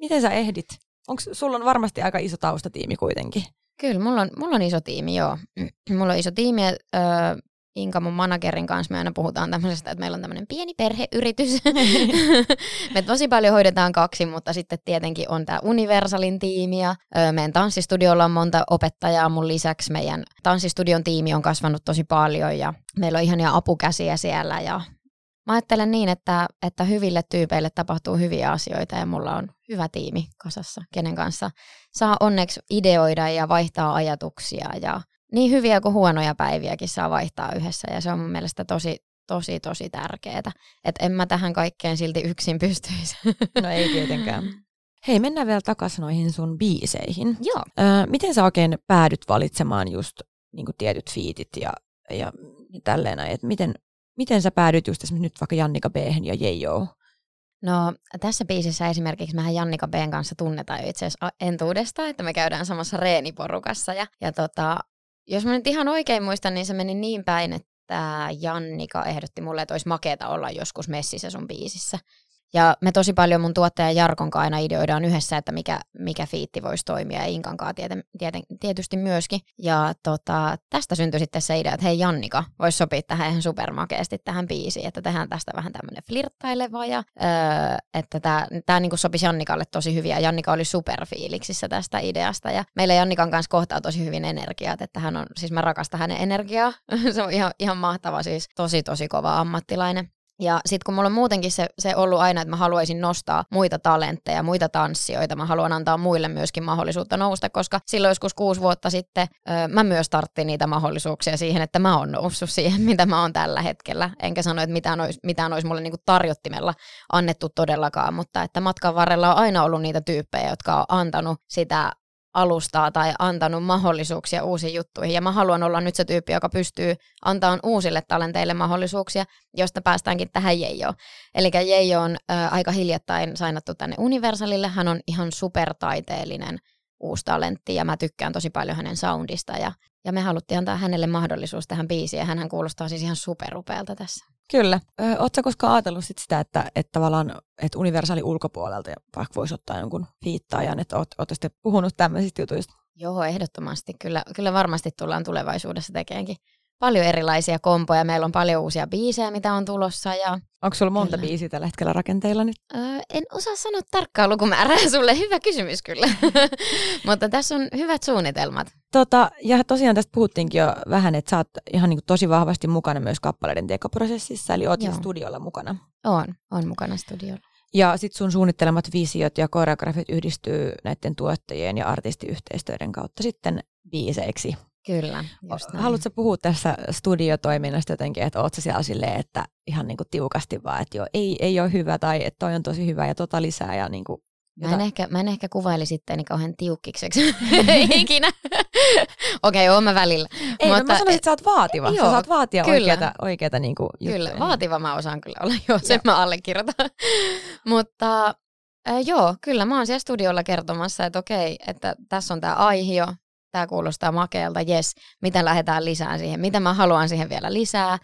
Miten sä ehdit? Onko sulla on varmasti aika iso taustatiimi kuitenkin? Kyllä, mulla on, mulla on iso tiimi, joo. *clears throat* Mulla on iso tiimi, öö, Inka mun managerin kanssa me aina puhutaan tämmöisestä, että meillä on tämmöinen pieni perheyritys. *laughs* *laughs* me tosi paljon hoidetaan kaksi, mutta sitten tietenkin on tämä Universalin tiimi ja öö, meidän tanssistudiolla on monta opettajaa mun lisäksi. Meidän tanssistudion tiimi on kasvanut tosi paljon ja meillä on ihania apukäsiä siellä ja Mä ajattelen niin, että, että hyville tyypeille tapahtuu hyviä asioita ja mulla on hyvä tiimi kasassa, kenen kanssa saa onneksi ideoida ja vaihtaa ajatuksia ja niin hyviä kuin huonoja päiviäkin saa vaihtaa yhdessä ja se on mun mielestä tosi, tosi, tosi tärkeää. Että en mä tähän kaikkeen silti yksin pystyisi. *laughs* No ei tietenkään. Hei, mennään vielä takaisin noihin sun biiseihin. Joo. Öö, miten sä oikein päädyt valitsemaan just niin tietyt fiitit ja, ja tälleen, että miten, Miten sä päädyit just nyt vaikka Jannika B ja Jeijo? No tässä biisissä esimerkiksi mehän Jannika B:n kanssa tunnetaan itse asiassa entuudesta, että me käydään samassa reeniporukassa. Ja, ja tota, jos mä nyt ihan oikein muistan, niin se meni niin päin, että Jannika ehdotti mulle, että olisi makeeta olla joskus messissä sun biisissä. Ja me tosi paljon mun tuottaja Jarkon kanssa aina ideoidaan yhdessä, että mikä, mikä fiitti voisi toimia ja Inkan kanssa tiety, tiety, tietysti myöskin. Ja tota, tästä syntyi sitten se idea, että hei Jannika voisi sopia tähän ihan supermakeasti tähän biisiin, että tehdään tästä vähän tämmöinen flirttaileva ja öö, että tämä, tämä niin sopisi Jannikalle tosi hyvin ja Jannika oli superfiiliksissä tästä ideasta ja meillä Jannikan kanssa kohtaa tosi hyvin energiaa, että hän on, siis mä rakastan hänen energiaa, *laughs* se on ihan, ihan mahtava siis, tosi tosi kova ammattilainen. Ja sitten kun mulla on muutenkin se, se ollut aina, että mä haluaisin nostaa muita talentteja, muita tanssijoita, mä haluan antaa muille myöskin mahdollisuutta nousta, koska silloin joskus kuusi vuotta sitten ö, mä myös tarttin niitä mahdollisuuksia siihen, että mä oon noussut siihen, *laughs* mitä mä oon tällä hetkellä. Enkä sano, että mitään olisi, mitään olisi mulle niinku tarjottimella annettu todellakaan, mutta että matkan varrella on aina ollut niitä tyyppejä, jotka on antanut sitä alustaa tai antanut mahdollisuuksia uusiin juttuihin. Ja mä haluan olla nyt se tyyppi, joka pystyy antamaan uusille talenteille mahdollisuuksia, josta päästäänkin tähän Jeijoon. Eli Jeijo on ä, aika hiljattain sainattu tänne Universalille. Hän on ihan supertaiteellinen uusi talentti ja mä tykkään tosi paljon hänen soundista ja, ja me haluttiin antaa hänelle mahdollisuus tähän biisiin ja hän kuulostaa siis ihan superupealta tässä. Kyllä. Oletko koskaan ajatellut sit sitä, että, että tavallaan että universaali ulkopuolelta vaikka voisi ottaa jonkun fiittaajan, että oot, sitten puhunut tämmöisistä jutuista? Joo, ehdottomasti. Kyllä, kyllä varmasti tullaan tulevaisuudessa tekeekin paljon erilaisia kompoja. Meillä on paljon uusia biisejä, mitä on tulossa. Ja... Onko sulla monta kyllä. biisiä tällä hetkellä rakenteilla nyt? Öö, en osaa sanoa tarkkaa lukumäärää *laughs* sulle. Hyvä kysymys kyllä. *laughs* Mutta tässä on hyvät suunnitelmat. Tota, ja tosiaan tästä puhuttiinkin jo vähän, että sä oot ihan niin kuin tosi vahvasti mukana myös kappaleiden tekoprosessissa, eli oot studiolla mukana. On, on mukana studiolla. Ja sitten sun suunnittelemat visiot ja koreografit yhdistyy näiden tuottajien ja artistiyhteistyöiden kautta sitten biiseiksi. Kyllä, just näin. Haluatko puhua tässä studiotoiminnasta jotenkin, että oot siellä silleen, että ihan niin kuin tiukasti vaan, että joo, ei, ei ole hyvä tai että toi on tosi hyvä ja tota lisää ja niin kuin Mä en, ehkä, mä en ehkä kuvaili sitten niin kauhean tiukkikseksi *laughs* ikinä. Okei, okay, oon mä välillä. Ei, Mutta, mä sanoisin, että sä oot vaativa. Joo, sä saat vaatia kyllä. oikeata, oikeata niin kuin Kyllä, vaativa mä osaan kyllä olla, joo, sen joo. mä allekirjoitan. *laughs* Mutta äh, joo, kyllä mä oon siellä studiolla kertomassa, että okei, että tässä on tämä aihio, tämä kuulostaa makealta, jes, mitä lähdetään lisää siihen, mitä mä haluan siihen vielä lisää,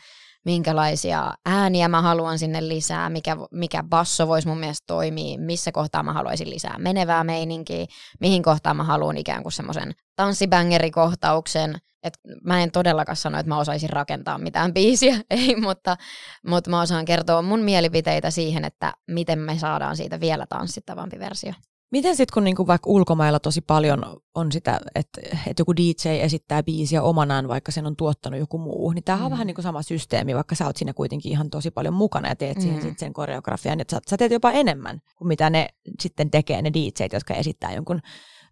minkälaisia ääniä mä haluan sinne lisää, mikä, mikä basso voisi mun mielestä toimia, missä kohtaa mä haluaisin lisää menevää meininkiä, mihin kohtaan mä haluan ikään kuin semmoisen tanssibängerikohtauksen, että mä en todellakaan sano, että mä osaisin rakentaa mitään biisiä, *laughs* ei, mutta, mutta mä osaan kertoa mun mielipiteitä siihen, että miten me saadaan siitä vielä tanssittavampi versio. Miten sitten, kun niinku vaikka ulkomailla tosi paljon on sitä, että, että joku DJ esittää biisiä omanaan, vaikka sen on tuottanut joku muu, niin tämähän mm. on vähän niinku sama systeemi, vaikka sä oot siinä kuitenkin ihan tosi paljon mukana ja teet mm. siihen sit sen koreografian, että sä, sä teet jopa enemmän kuin mitä ne sitten tekee ne DJt, jotka esittää jonkun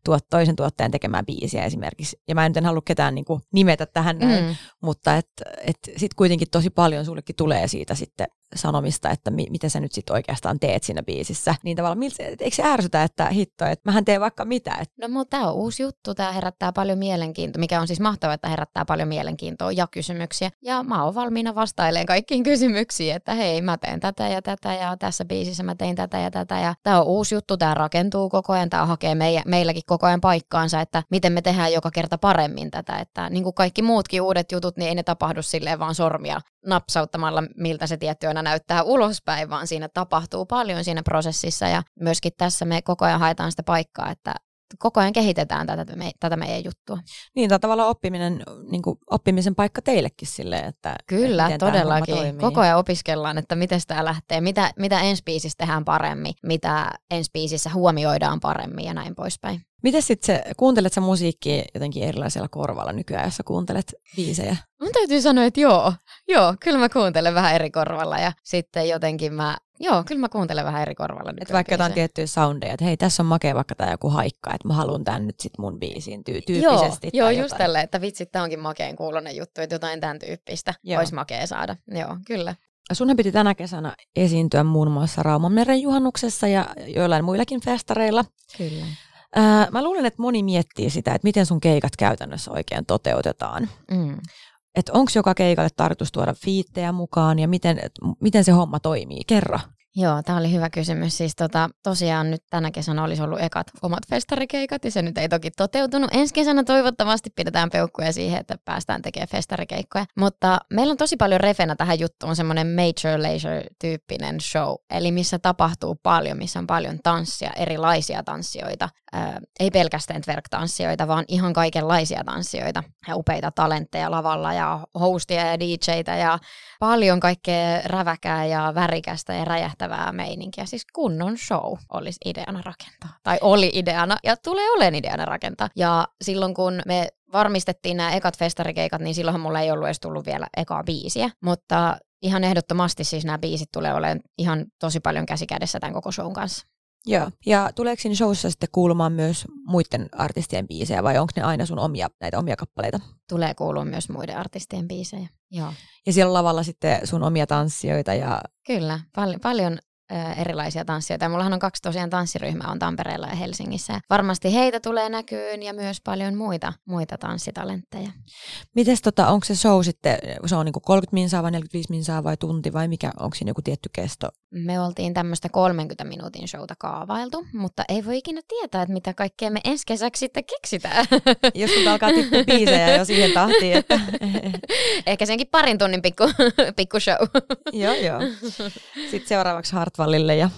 tuot, toisen tuottajan tekemään biisiä esimerkiksi. Ja mä en nyt halua ketään niin kuin nimetä tähän näin, mm. mutta et, et sitten kuitenkin tosi paljon sullekin tulee siitä sitten sanomista, että mi, mitä sä nyt sitten oikeastaan teet siinä biisissä. Niin tavallaan, miltä, eikö se ärsytä, että hitto, että mähän teen vaikka mitä. Että... No mutta tämä on uusi juttu, tämä herättää paljon mielenkiintoa, mikä on siis mahtavaa, että herättää paljon mielenkiintoa ja kysymyksiä. Ja mä oon valmiina vastailemaan kaikkiin kysymyksiin, että hei, mä teen tätä ja tätä ja tässä biisissä mä tein tätä ja tätä. Ja tämä on uusi juttu, tämä rakentuu koko ajan, tämä hakee meidän, meilläkin koko ajan paikkaansa, että miten me tehdään joka kerta paremmin tätä. Että niin kuin kaikki muutkin uudet jutut, niin ei ne tapahdu silleen vaan sormia napsauttamalla, miltä se tietty aina näyttää ulospäin, vaan siinä tapahtuu paljon siinä prosessissa. Ja myöskin tässä me koko ajan haetaan sitä paikkaa, että koko ajan kehitetään tätä, me, tätä meidän juttua. Niin, tämä tavallaan oppiminen, niin kuin oppimisen paikka teillekin silleen, että Kyllä, että todellakin. Koko ajan opiskellaan, että miten tämä lähtee, mitä, mitä ensi biisissä tehdään paremmin, mitä ensi biisissä huomioidaan paremmin ja näin poispäin. Miten sitten se, kuuntelet sä musiikkia jotenkin erilaisella korvalla nykyään, jos sä kuuntelet biisejä? Mun täytyy sanoa, että joo, joo, kyllä mä kuuntelen vähän eri korvalla ja sitten jotenkin mä, joo, kyllä mä kuuntelen vähän eri korvalla. Että vaikka jotain tiettyjä soundeja, että hei, tässä on makea vaikka tämä joku haikka, että mä haluan tän nyt sit mun biisiin tyy- tyyppisesti. Joo, joo just tälle, että vitsit, tää onkin makeen kuulonen juttu, että jotain tämän tyyppistä joo. olisi makea saada. Joo, kyllä. Sunhan piti tänä kesänä esiintyä muun muassa Raumanmeren juhannuksessa ja joillain muillakin festareilla. Kyllä. Ää, mä luulen, että moni miettii sitä, että miten sun keikat käytännössä oikein toteutetaan. Mm. Että onko joka keikalle tarkoitus tuoda fiittejä mukaan ja miten, miten se homma toimii? Kerro. Joo, tämä oli hyvä kysymys. Siis tota, tosiaan nyt tänä kesänä olisi ollut ekat omat festarikeikat ja se nyt ei toki toteutunut. Ensi kesänä toivottavasti pidetään peukkuja siihen, että päästään tekemään festarikeikkoja. Mutta meillä on tosi paljon refenä tähän juttuun semmoinen major leisure-tyyppinen show, eli missä tapahtuu paljon, missä on paljon tanssia, erilaisia tanssijoita. Ää, ei pelkästään twerk-tanssijoita, vaan ihan kaikenlaisia tanssijoita ja upeita talentteja lavalla ja hostia ja DJitä ja paljon kaikkea räväkää ja värikästä ja räjähtävää meininkiä. Siis kunnon show olisi ideana rakentaa. Tai oli ideana ja tulee olemaan ideana rakentaa. Ja silloin kun me varmistettiin nämä ekat festarikeikat, niin silloinhan mulla ei ollut edes tullut vielä ekaa biisiä. Mutta ihan ehdottomasti siis nämä biisit tulee olemaan ihan tosi paljon käsikädessä tämän koko shown kanssa. Joo, ja tuleeko siinä showssa sitten kuulumaan myös muiden artistien biisejä vai onko ne aina sun omia, näitä omia kappaleita? Tulee kuulua myös muiden artistien biisejä, joo. Ja siellä lavalla sitten sun omia tanssijoita ja... Kyllä, pal- paljon erilaisia tanssijoita. Ja mullahan on kaksi tosiaan tanssiryhmää on Tampereella ja Helsingissä. Varmasti heitä tulee näkyyn ja myös paljon muita, muita tanssitalentteja. Mites tota, onko se show sitten, se on niinku 30 minsaa vai 45 minsaa vai tunti vai mikä, onko siinä joku tietty kesto? Me oltiin tämmöistä 30 minuutin showta kaavailtu, mutta ei voi ikinä tietää, että mitä kaikkea me ensi kesäksi sitten keksitään. *laughs* Jos alkaa tippua biisejä jo siihen tahtiin, että... *laughs* Ehkä senkin parin tunnin pikku, *laughs* pikku show. joo, joo. Sitten seuraavaksi Hartwallille ja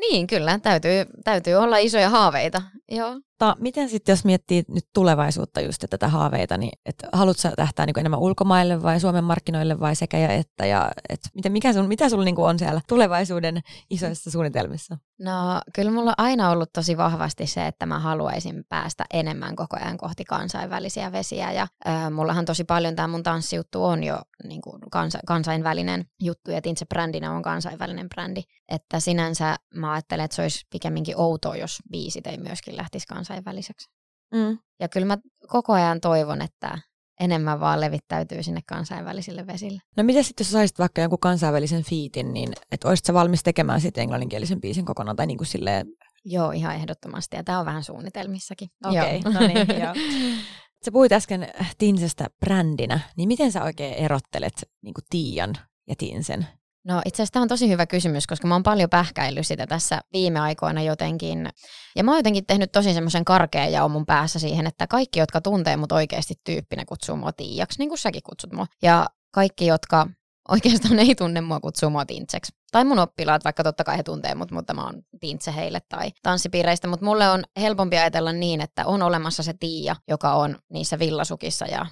niin, kyllä. Täytyy, täytyy olla isoja haaveita. Joo. Ta, miten sitten, jos miettii nyt tulevaisuutta just että tätä haaveita, niin et haluatko sä tähtää niin enemmän ulkomaille vai Suomen markkinoille vai sekä ja että? Ja, et miten, mikä sun, mitä sulla niin on siellä tulevaisuuden isoissa suunnitelmissa? No kyllä mulla on aina ollut tosi vahvasti se, että mä haluaisin päästä enemmän koko ajan kohti kansainvälisiä vesiä. Ja äh, mullahan tosi paljon tämä mun tanssijuttu on jo niin kuin kansa, kansainvälinen juttu ja Tintse brändinä on kansainvälinen brändi. Että sinänsä mä ajattelen, että se olisi pikemminkin outoa, jos biisit ei myöskin lähtisi kansainväliseksi. Mm. Ja kyllä mä koko ajan toivon, että enemmän vaan levittäytyy sinne kansainvälisille vesille. No mitä sitten, jos saisit vaikka jonkun kansainvälisen fiitin, niin että olisitko valmis tekemään sitten englanninkielisen biisin kokonaan tai niin kuin silleen... Joo, ihan ehdottomasti ja tämä on vähän suunnitelmissakin. Okei, okay, *laughs* no niin, joo. *laughs* Sä puhuit äsken Tinsestä brändinä, niin miten sä oikein erottelet niin kuin Tiian ja Tinsen? No itse asiassa tämä on tosi hyvä kysymys, koska mä oon paljon pähkäillyt sitä tässä viime aikoina jotenkin. Ja mä oon jotenkin tehnyt tosi semmoisen karkean ja mun päässä siihen, että kaikki, jotka tuntee mut oikeasti tyyppinä, kutsuu mua Tiiaksi, niin kuin säkin kutsut mua. Ja kaikki, jotka oikeastaan ei tunne mua, kutsuu mua Tintseksi. Tai mun oppilaat, vaikka totta kai he tuntee mut, mutta mä oon Tintse heille tai tanssipiireistä. Mutta mulle on helpompi ajatella niin, että on olemassa se Tiia, joka on niissä villasukissa ja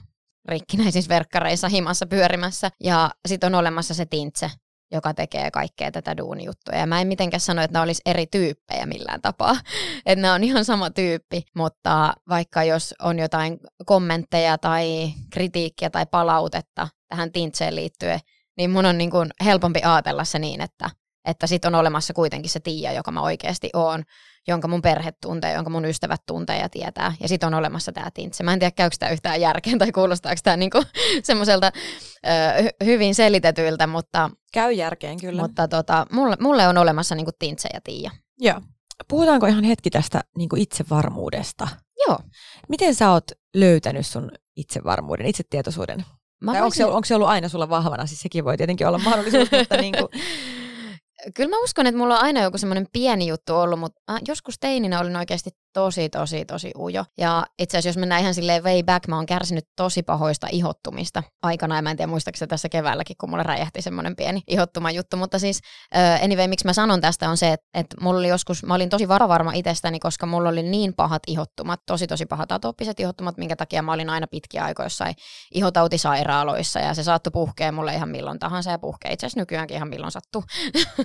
rikkinäisissä verkkareissa himassa pyörimässä. Ja sitten on olemassa se Tintse, joka tekee kaikkea tätä duunijuttuja. Ja mä en mitenkään sano, että ne olisi eri tyyppejä millään tapaa. *laughs* että ne on ihan sama tyyppi, mutta vaikka jos on jotain kommentteja tai kritiikkiä tai palautetta tähän Tintseen liittyen, niin mun on niin kuin helpompi ajatella se niin, että, että sit on olemassa kuitenkin se Tiia, joka mä oikeasti oon, jonka mun perhe tuntee, jonka mun ystävät tuntee ja tietää. Ja sitten on olemassa tämä Tintse. Mä en tiedä, käykö tämä yhtään järkeen tai kuulostaako tämä niinku *laughs* semmoiselta hyvin selitetyiltä, mutta... Käy järkeen kyllä. Mutta tota, mulle, mulle on olemassa niinku Tintse ja Tiia. Joo. Puhutaanko ihan hetki tästä niinku itsevarmuudesta? Joo. Miten sä oot löytänyt sun itsevarmuuden, itsetietoisuuden? Mä voisin... onko, se, onko se ollut aina sulla vahvana? Siis sekin voi tietenkin olla mahdollisuus, mutta *laughs* niin kuin... Kyllä mä uskon, että mulla on aina joku semmoinen pieni juttu ollut, mutta äh, joskus teininä olin oikeasti tosi, tosi, tosi ujo. Ja itse asiassa jos mennään ihan silleen way back, mä oon kärsinyt tosi pahoista ihottumista aikana. Ja mä en tiedä muistaakseni tässä keväälläkin, kun mulle räjähti semmoinen pieni ihottuma juttu. Mutta siis anyway, miksi mä sanon tästä on se, että, että mulla oli joskus, mä olin tosi varovarma itsestäni, koska mulla oli niin pahat ihottumat, tosi tosi pahat atooppiset ihottumat, minkä takia mä olin aina pitkiä aikoja jossain ihotautisairaaloissa. Ja se saattoi puhkea mulle ihan milloin tahansa ja puhkee itse asiassa nykyäänkin ihan milloin sattuu.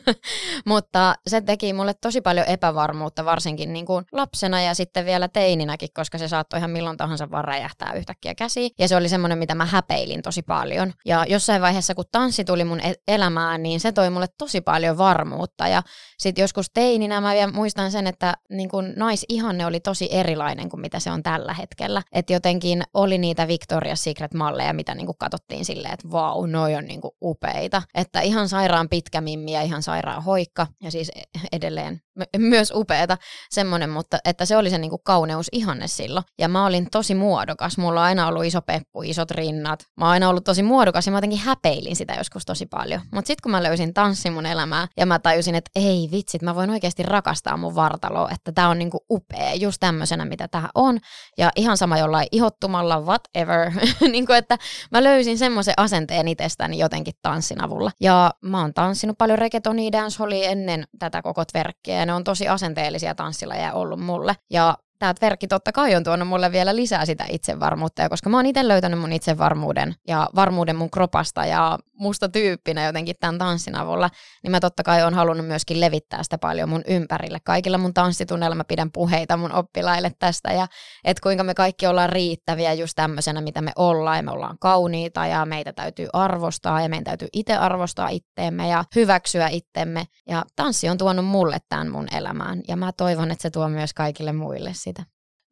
*laughs* Mutta se teki mulle tosi paljon epävarmuutta, varsinkin niin kuin lapsena ja sitten vielä teininäkin, koska se saattoi ihan milloin tahansa vaan räjähtää yhtäkkiä käsi. Ja se oli semmoinen, mitä mä häpeilin tosi paljon. Ja jossain vaiheessa, kun tanssi tuli mun e- elämään, niin se toi mulle tosi paljon varmuutta. Ja sitten joskus teininä mä vielä muistan sen, että niin kun naisihanne oli tosi erilainen kuin mitä se on tällä hetkellä. Että jotenkin oli niitä Victoria's Secret-malleja, mitä niin katsottiin silleen, että vau, noi on niin upeita. Että ihan sairaan pitkä mimmi ja ihan sairaan hoikka. Ja siis e- edelleen myös upeeta semmoinen, mutta että se oli se niinku kauneus ihanne silloin. Ja mä olin tosi muodokas. Mulla on aina ollut iso peppu, isot rinnat. Mä oon aina ollut tosi muodokas ja mä jotenkin häpeilin sitä joskus tosi paljon. Mutta sitten kun mä löysin tanssin mun elämää ja mä tajusin, että ei vitsit, mä voin oikeasti rakastaa mun vartaloa, että tää on niinku upea just tämmöisenä, mitä tää on. Ja ihan sama jollain ihottumalla, whatever. *laughs* niinku, että mä löysin semmoisen asenteen itsestäni jotenkin tanssin avulla. Ja mä oon tanssinut paljon reggaetonia, dancehallia ennen tätä koko tverkkiä ne on tosi asenteellisia tanssilajeja ollut mulle. Ja tämä verkki totta kai on tuonut mulle vielä lisää sitä itsevarmuutta, koska mä oon itse löytänyt mun itsevarmuuden ja varmuuden mun kropasta ja musta tyyppinä jotenkin tämän tanssin avulla, niin mä totta kai on halunnut myöskin levittää sitä paljon mun ympärille. Kaikilla mun tanssitunneilla mä pidän puheita mun oppilaille tästä ja että kuinka me kaikki ollaan riittäviä just tämmöisenä, mitä me ollaan ja me ollaan kauniita ja meitä täytyy arvostaa ja meidän täytyy itse arvostaa itteemme ja hyväksyä itsemme. Ja tanssi on tuonut mulle tämän mun elämään ja mä toivon, että se tuo myös kaikille muille sitä.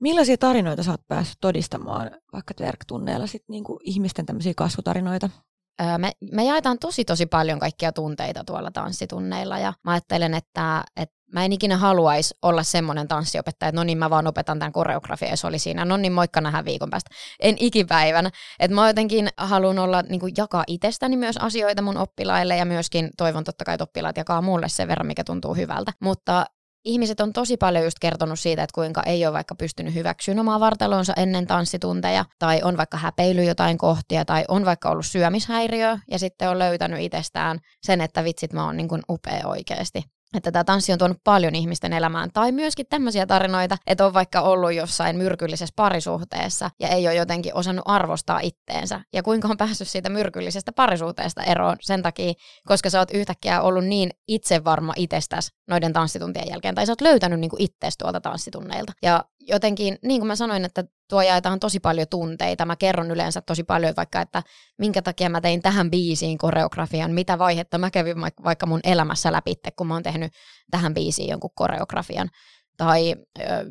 Millaisia tarinoita sä oot päässyt todistamaan vaikka twerk-tunneilla sit niinku ihmisten tämmöisiä kasvutarinoita? Me, me jaetaan tosi tosi paljon kaikkia tunteita tuolla tanssitunneilla ja mä ajattelen, että, että mä en ikinä haluaisi olla semmoinen tanssiopettaja, että no niin mä vaan opetan tämän koreografia ja se oli siinä, no niin moikka nähdään viikon päästä. En ikipäivänä. Että mä jotenkin haluan olla, niin kuin jakaa itsestäni myös asioita mun oppilaille ja myöskin toivon totta kai, että oppilaat jakaa mulle sen verran, mikä tuntuu hyvältä. Mutta ihmiset on tosi paljon just kertonut siitä, että kuinka ei ole vaikka pystynyt hyväksyä omaa vartalonsa ennen tanssitunteja, tai on vaikka häpeily jotain kohtia, tai on vaikka ollut syömishäiriö, ja sitten on löytänyt itsestään sen, että vitsit mä oon niin kuin upea oikeasti että tämä tanssi on tuonut paljon ihmisten elämään. Tai myöskin tämmöisiä tarinoita, että on vaikka ollut jossain myrkyllisessä parisuhteessa ja ei ole jotenkin osannut arvostaa itteensä. Ja kuinka on päässyt siitä myrkyllisestä parisuhteesta eroon sen takia, koska sä oot yhtäkkiä ollut niin itsevarma itsestäsi noiden tanssituntien jälkeen. Tai sä oot löytänyt niinku itsestä tuolta tanssitunneilta. Ja jotenkin, niin kuin mä sanoin, että tuo jaetaan tosi paljon tunteita. Mä kerron yleensä tosi paljon vaikka, että minkä takia mä tein tähän biisiin koreografian, mitä vaihetta mä kävin vaikka mun elämässä läpi, kun mä oon tehnyt tähän biisiin jonkun koreografian. Tai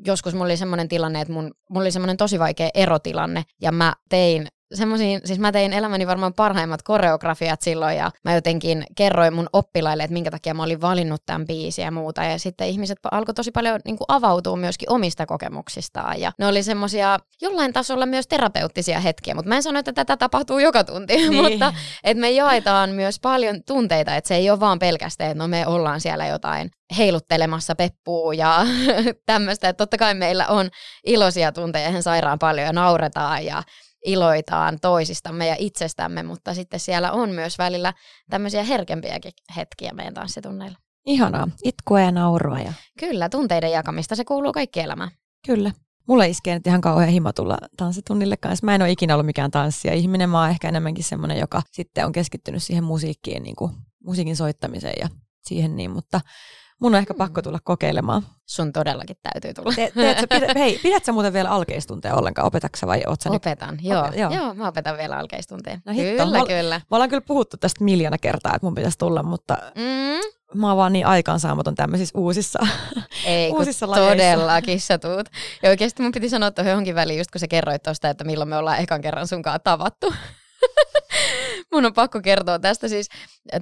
joskus mulla oli semmoinen tilanne, että mun, mulla oli semmoinen tosi vaikea erotilanne, ja mä tein semmoisiin, siis mä tein elämäni varmaan parhaimmat koreografiat silloin ja mä jotenkin kerroin mun oppilaille, että minkä takia mä olin valinnut tämän biisin ja muuta. Ja sitten ihmiset alkoi tosi paljon niin kuin avautua myöskin omista kokemuksistaan. Ja ne oli semmoisia jollain tasolla myös terapeuttisia hetkiä, mutta mä en sano, että tätä tapahtuu joka tunti, *laughs* niin. mutta että me jaetaan myös paljon tunteita, että se ei ole vaan pelkästään, että no me ollaan siellä jotain heiluttelemassa peppuu ja *laughs* tämmöistä, että totta kai meillä on iloisia tunteja ihan sairaan paljon ja nauretaan ja iloitaan toisistamme ja itsestämme, mutta sitten siellä on myös välillä tämmöisiä herkempiäkin hetkiä meidän tanssitunneilla. Ihanaa. Itkua ja naurua. Ja... Kyllä, tunteiden jakamista, se kuuluu kaikki elämään. Kyllä. Mulle iskee nyt ihan kauhean himo tulla tanssitunnille kanssa. Mä en ole ikinä ollut mikään tanssia ihminen, mä oon ehkä enemmänkin semmoinen, joka sitten on keskittynyt siihen musiikkiin, niin kuin musiikin soittamiseen ja siihen niin, mutta mun on ehkä mm. pakko tulla kokeilemaan. Sun todellakin täytyy tulla. Te, teet pidä, hei, pidätkö muuten vielä alkeistunteja ollenkaan? Opetatko vai oot Opetan, niin... joo. Opet, joo. joo. mä opetan vielä alkeistunteja. No hitto, kyllä, mä, kyllä. Mä ollaan kyllä puhuttu tästä miljoona kertaa, että mun pitäisi tulla, mutta mm. mä oon vaan niin aikaansaamaton tämmöisissä uusissa Ei, uusissa todellakin sä tuut. Ja oikeasti mun piti sanoa tuohon johonkin väliin, just kun sä kerroit tuosta, että milloin me ollaan ekan kerran sunkaan tavattu. *laughs* *laughs* Mun on pakko kertoa tästä siis.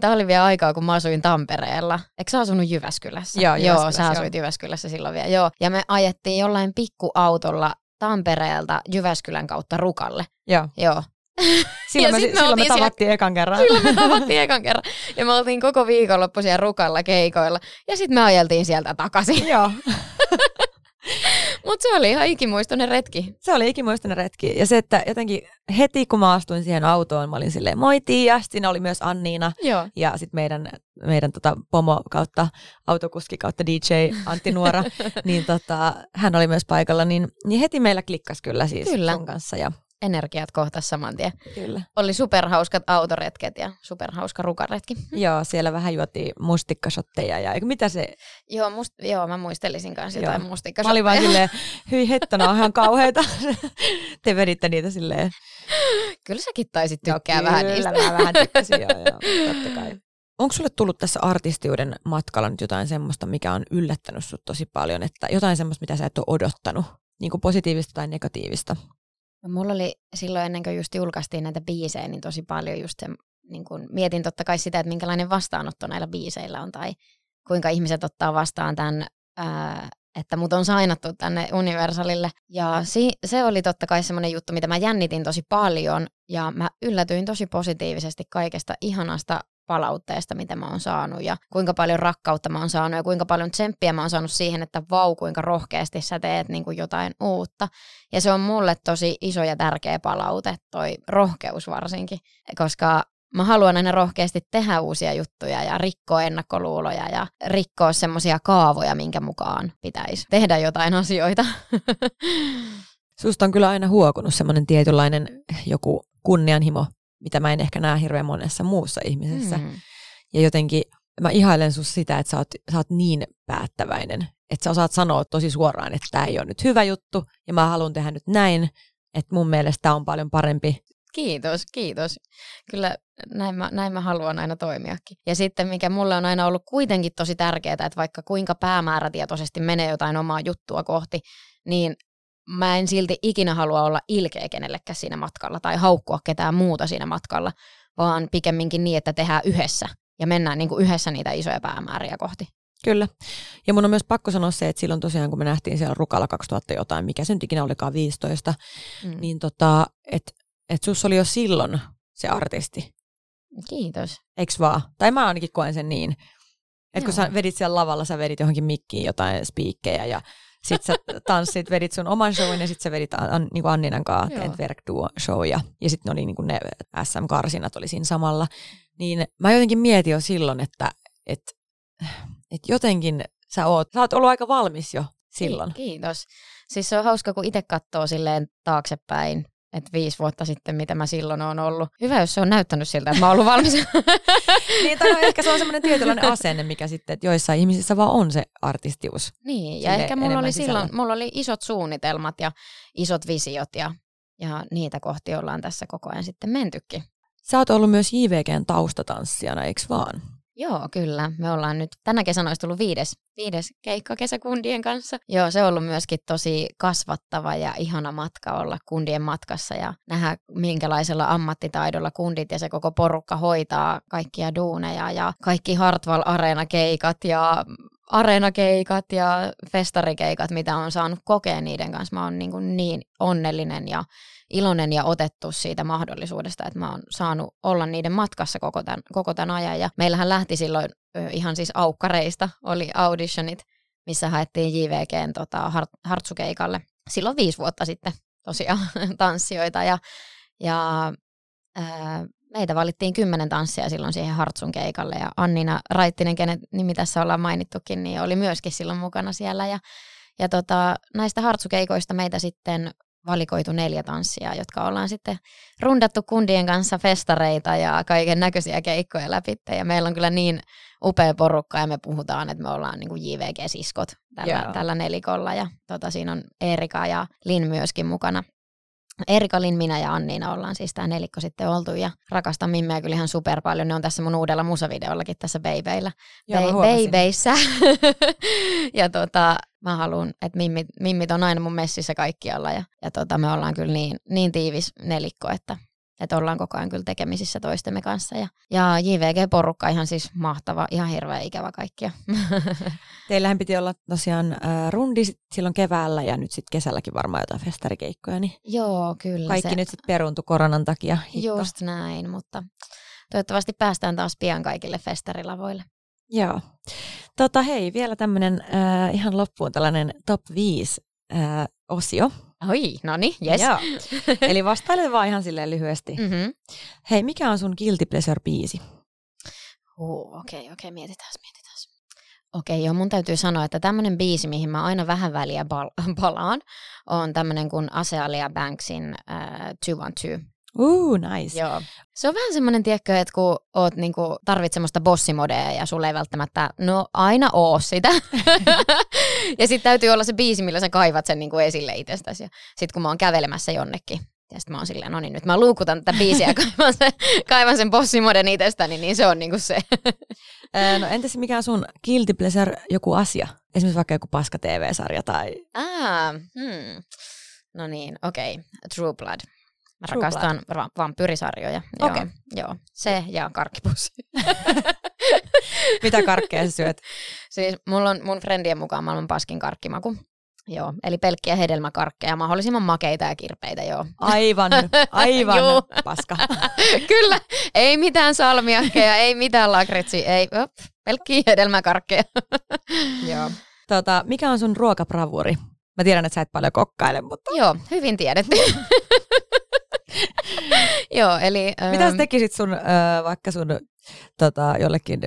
Tämä oli vielä aikaa, kun mä asuin Tampereella. Eikö sä asunut Jyväskylässä? Joo, Jyväskylässä, joo sä asuit joo. Jyväskylässä silloin vielä. Joo. Ja me ajettiin jollain pikkuautolla Tampereelta Jyväskylän kautta Rukalle. Joo. Joo. *laughs* Silloin, me, me, silloin me tavattiin siellä... ekan kerran. Silloin me tavattiin ekan kerran. Ja me oltiin koko viikonloppu siellä Rukalla keikoilla. Ja sitten me ajeltiin sieltä takaisin. Joo. *laughs* Mutta se oli ihan ikimuistoinen retki. Se oli ikimuistoinen retki. Ja se, että jotenkin heti kun mä astuin siihen autoon, mä olin silleen moi Tiia. Siinä oli myös Anniina. Joo. Ja sitten meidän, meidän tota pomo kautta autokuski kautta DJ Antti Nuora. *laughs* niin tota, hän oli myös paikalla. Niin, niin heti meillä klikkasi kyllä siis kyllä. sun kanssa. Ja energiat kohtas saman tien. Kyllä. Oli superhauskat autoretket ja superhauska rukaretki. *laughs* Joo, siellä vähän juotiin mustikkashotteja ja mitä se... Joo, must, joo mä muistelisin kanssa jotain mustikkashotteja. Mä olin vaan silleen, *laughs* hyi hettona on ihan kauheita. *laughs* Te veditte niitä silleen. Kyllä säkin taisit tykkää joo, vähän niistä. Kyllä, mä vähän tykkäsin, joo, joo, totta kai. Onko sulle tullut tässä artistiuden matkalla nyt jotain semmoista, mikä on yllättänyt sut tosi paljon, että jotain semmoista, mitä sä et ole odottanut, niin kuin positiivista tai negatiivista? Mulla oli silloin ennen kuin just julkaistiin näitä biisejä, niin tosi paljon just se, niin kun mietin totta kai sitä, että minkälainen vastaanotto näillä biiseillä on tai kuinka ihmiset ottaa vastaan tämän, ää, että mut on sainattu tänne Universalille. Ja si- se oli totta kai semmoinen juttu, mitä mä jännitin tosi paljon ja mä yllätyin tosi positiivisesti kaikesta ihanasta palautteesta, mitä mä oon saanut ja kuinka paljon rakkautta mä oon saanut ja kuinka paljon tsemppiä mä oon saanut siihen, että vau, kuinka rohkeasti sä teet niin kuin jotain uutta. Ja se on mulle tosi iso ja tärkeä palaute, toi rohkeus varsinkin, koska mä haluan aina rohkeasti tehdä uusia juttuja ja rikkoa ennakkoluuloja ja rikkoa semmoisia kaavoja, minkä mukaan pitäisi tehdä jotain asioita. *laughs* Susta on kyllä aina huokunut semmoinen tietynlainen joku kunnianhimo mitä mä en ehkä näe hirveän monessa muussa ihmisessä. Mm. Ja jotenkin mä ihailen sus sitä, että sä oot, sä oot niin päättäväinen, että sä osaat sanoa tosi suoraan, että tämä ei ole nyt hyvä juttu ja mä haluan tehdä nyt näin, että mun mielestä tämä on paljon parempi. Kiitos, kiitos. Kyllä näin mä, näin mä haluan aina toimiakin. Ja sitten mikä mulle on aina ollut kuitenkin tosi tärkeää, että vaikka kuinka päämäärätietoisesti menee jotain omaa juttua kohti, niin mä en silti ikinä halua olla ilkeä kenellekään siinä matkalla tai haukkua ketään muuta siinä matkalla, vaan pikemminkin niin, että tehdään yhdessä ja mennään niin kuin yhdessä niitä isoja päämääriä kohti. Kyllä. Ja mun on myös pakko sanoa se, että silloin tosiaan, kun me nähtiin siellä Rukalla 2000 jotain, mikä se nyt ikinä olikaan 15, mm. niin tota, että et sus oli jo silloin se artisti. Kiitos. Eiks vaan? Tai mä ainakin koen sen niin. Että kun sä vedit siellä lavalla, sä vedit johonkin mikkiin jotain spiikkejä ja sit sä tanssit, vedit sun oman showin ja sit sä vedit an, niin Anninan kanssa teet Verkduo show ja, ja sitten oli niin kuin ne SM-karsinat oli siinä samalla. Niin mä jotenkin mietin jo silloin, että et, et jotenkin sä oot, sä oot ollut aika valmis jo silloin. Kiitos. Siis se on hauska, kun itse katsoo silleen taaksepäin että viisi vuotta sitten, mitä mä silloin on ollut. Hyvä, jos se on näyttänyt siltä, että mä oon ollut valmis. *laughs* niin, tai no, ehkä se on semmoinen tietynlainen asenne, mikä sitten, että joissain ihmisissä vaan on se artistius. Niin, ja ehkä mulla oli sisällä. silloin, mulla oli isot suunnitelmat ja isot visiot ja, ja niitä kohti ollaan tässä koko ajan sitten mentykin. Sä oot ollut myös JVGn taustatanssijana, eikö vaan? Joo, kyllä. Me ollaan nyt, tänä kesänä olisi tullut viides, viides keikka kesäkundien kanssa. Joo, se on ollut myöskin tosi kasvattava ja ihana matka olla kundien matkassa ja nähdä minkälaisella ammattitaidolla kundit ja se koko porukka hoitaa kaikkia duuneja ja kaikki Hartwall Areena-keikat ja areenakeikat ja festarikeikat, mitä on saanut kokea niiden kanssa. Mä oon niin, niin onnellinen ja iloinen ja otettu siitä mahdollisuudesta, että mä oon saanut olla niiden matkassa koko tämän, koko tämän ajan. Ja meillähän lähti silloin ihan siis aukkareista, oli auditionit, missä haettiin JVGn tota, hartsukeikalle silloin viisi vuotta sitten tosiaan *laughs* tanssijoita. Ja, ja ää, meitä valittiin kymmenen tanssia silloin siihen Hartsun keikalle ja Annina Raittinen, kenen nimi tässä ollaan mainittukin, niin oli myöskin silloin mukana siellä. Ja, ja tota, näistä Hartsukeikoista meitä sitten valikoitu neljä tanssia, jotka ollaan sitten rundattu kundien kanssa festareita ja kaiken näköisiä keikkoja läpi. Ja meillä on kyllä niin upea porukka ja me puhutaan, että me ollaan niin kuin JVG-siskot tällä, tällä nelikolla. Ja tota, siinä on Erika ja Lin myöskin mukana. Erika, Lin, minä ja Anniina ollaan siis tämä nelikko sitten oltu ja rakastan Mimmeä kyllä ihan super paljon. Ne on tässä mun uudella musavideollakin tässä Beibeillä. Beibeissä. *laughs* ja tota, mä haluan, että mimmit, mimmit on aina mun messissä kaikkialla ja, ja tota, me ollaan kyllä niin, niin tiivis nelikko, että, että ollaan koko ajan kyllä tekemisissä toistemme kanssa. Ja, ja JVG-porukka ihan siis mahtava, ihan hirveä ikävä kaikkia. *laughs* Teillähän piti olla tosiaan äh, rundi silloin keväällä ja nyt sitten kesälläkin varmaan jotain festarikeikkoja. Niin Joo, kyllä. Kaikki se... nyt sitten peruuntu koronan takia. Hitto. Just näin, mutta toivottavasti päästään taas pian kaikille festarilavoille. Joo. Tota, hei, vielä tämmöinen äh, ihan loppuun tällainen top 5 äh, osio. Oi, no niin, yes. Joo. Eli vastaile vaan ihan silleen lyhyesti. Mm-hmm. Hei, mikä on sun guilty pleasure-biisi? Uh, okei, okay, okei, okay, mietitään, mietitään. Okei, okay, joo, mun täytyy sanoa, että tämmöinen biisi, mihin mä aina vähän väliä pal- *laughs* palaan, on tämmöinen kuin Asealia Banksin uh, 212. Uh, nice. Joo. Se on vähän semmoinen, tiedätkö, että kun oot, niin kuin, tarvit semmoista bossimodea ja sulle ei välttämättä, no aina oo sitä. *laughs* ja sitten täytyy olla se biisi, millä sä kaivat sen niin kuin esille itsestäsi. Ja sitten kun mä oon kävelemässä jonnekin, ja sitten mä oon silleen, no niin, nyt mä luukutan tätä biisiä ja *laughs* kaivan sen, kaivan sen bossimoden itsestäni, niin se on niinku se. no entäs mikä on sun guilty pleasure joku asia? Esimerkiksi vaikka joku paska TV-sarja tai... Ah, hmm. No niin, okei. Okay. True Blood. Mä True rakastan va- vampyrisarjoja. Okay. Joo, joo, se ja karkkipussi. *laughs* Mitä karkkeja sä syöt? Siis mulla on mun friendien mukaan maailman paskin karkkimaku. Joo, eli pelkkiä hedelmäkarkkeja, mahdollisimman makeita ja kirpeitä, joo. Aivan, *laughs* aivan paska. *laughs* Kyllä, ei mitään salmiakkeja, ei mitään lakritsi, ei, op, pelkkiä hedelmäkarkkeja. joo. Tota, mikä on sun ruokabravuri? Mä tiedän, että sä et paljon kokkaile, mutta... Joo, hyvin tiedetty. *laughs* Joo, eli... Mitä sä ähm, tekisit sun, äh, vaikka sun tota, jollekin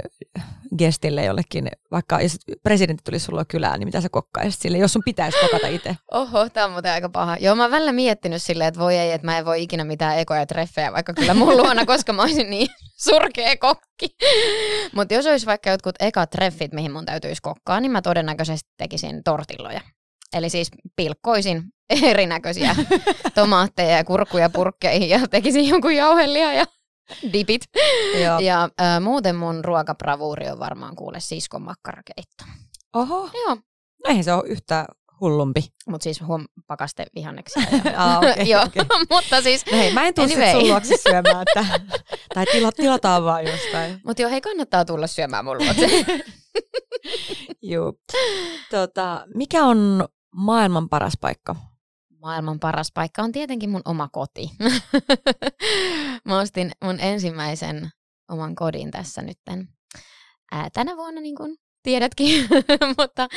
gestille, jollekin, vaikka jos presidentti tulisi sulla kylään, niin mitä sä kokkaisit sille, jos sun pitäisi kokata itse? *laughs* Oho, tää on muuten aika paha. Joo, mä oon välillä miettinyt silleen, että voi ei, että mä en voi ikinä mitään ekoja treffejä, vaikka kyllä mun *laughs* luona, koska mä olisin niin surkea kokki. Mutta jos olisi vaikka jotkut ekat treffit, mihin mun täytyisi kokkaa, niin mä todennäköisesti tekisin tortilloja. Eli siis pilkkoisin *laughs* erinäköisiä *laughs* tomaatteja ja kurkkuja purkkeihin ja tekisin jonkun jauhelia ja dipit. Joo. Ja äh, muuten mun ruokapravuuri on varmaan kuule siskon makkarakeitto. Oho. Joo. No eihän se ole yhtään hullumpi. Mutta siis huom pakaste vihanneksia. ah, *laughs* okay, Joo, okay. mutta siis... No hei, mä en tule anyway. sun luokse syömään, että Tai tila, tilataan vaan jostain. Mutta joo, hei kannattaa tulla syömään mun luokse. Joo. Tota, mikä on maailman paras paikka? Maailman paras paikka on tietenkin mun oma koti. *laughs* Mä ostin mun ensimmäisen oman kodin tässä nytten ää, tänä vuonna, niin kuin tiedätkin. *laughs* Mutta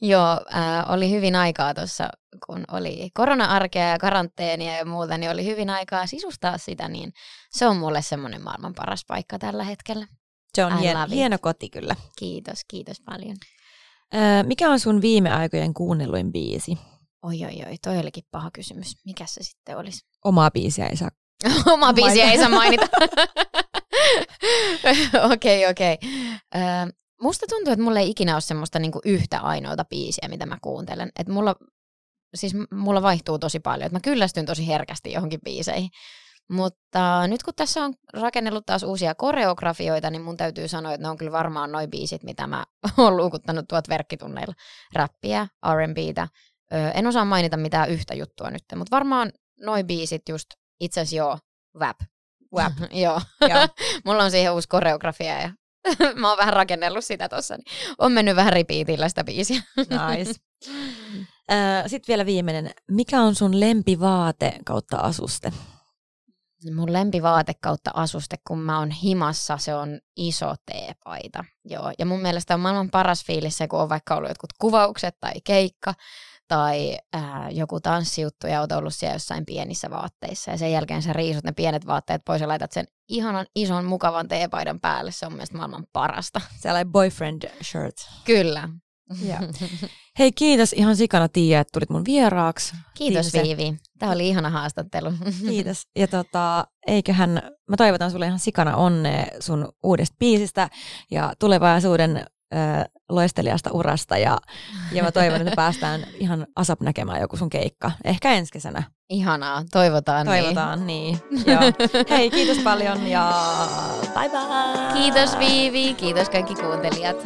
joo, ää, oli hyvin aikaa tuossa, kun oli korona-arkea ja karanteenia ja muuta, niin oli hyvin aikaa sisustaa sitä, niin se on mulle semmoinen maailman paras paikka tällä hetkellä. Se on hien, hieno koti kyllä. Kiitos, kiitos paljon. Öö, mikä on sun viime aikojen kuunnelluin biisi? Oi, oi, oi, toi olikin paha kysymys. Mikä se sitten olisi? Omaa biisiä ei saa. *laughs* Omaa biisiä ei saa mainita. *laughs* Okei, okei. Okay, okay. musta tuntuu, että mulla ei ikinä ole semmoista niinku yhtä ainoata biisiä, mitä mä kuuntelen. Et mulla, siis mulla vaihtuu tosi paljon. Et mä kyllästyn tosi herkästi johonkin biiseihin. Mutta nyt kun tässä on rakennellut taas uusia koreografioita, niin mun täytyy sanoa, että ne on kyllä varmaan noin biisit, mitä mä *laughs* oon luukuttanut tuot verkkitunneilla. Räppiä, R&Btä. en osaa mainita mitään yhtä juttua nyt, mutta varmaan noin biisit just itse asiassa joo, WAP. WAP, *laughs* joo. joo. *laughs* Mulla on siihen uusi koreografia ja mä oon vähän rakennellut sitä tossa. Niin on mennyt vähän ripiitillä sitä biisiä. Nice. Sitten vielä viimeinen. Mikä on sun lempivaate kautta asuste? Mun lempivaate kautta asuste, kun mä oon himassa, se on iso teepaita. Joo. Ja mun mielestä on maailman paras fiilis se, kun on vaikka ollut jotkut kuvaukset tai keikka tai ää, joku tanssijuttu ja oot ollut siellä jossain pienissä vaatteissa. Ja sen jälkeen sä riisut ne pienet vaatteet pois ja laitat sen ihanan ison mukavan teepaidan päälle. Se on mielestäni maailman parasta. Sellainen boyfriend shirt. Kyllä. Ja. *laughs* Hei kiitos ihan sikana Tiia, että tulit mun vieraaksi. Kiitos Tiise. Viivi. Tämä oli ihana haastattelu. *laughs* Kiitos. Ja tota, eiköhän, mä toivotan sulle ihan sikana onnea sun uudesta biisistä ja tulevaisuuden äh, loistelijasta urasta ja, ja mä toivon, että päästään ihan asap näkemään joku sun keikka. Ehkä ensi kesänä. Ihanaa, toivotaan, toivotaan niin. niin. Joo. Hei, kiitos paljon ja bye bye! Kiitos Viivi, kiitos kaikki kuuntelijat.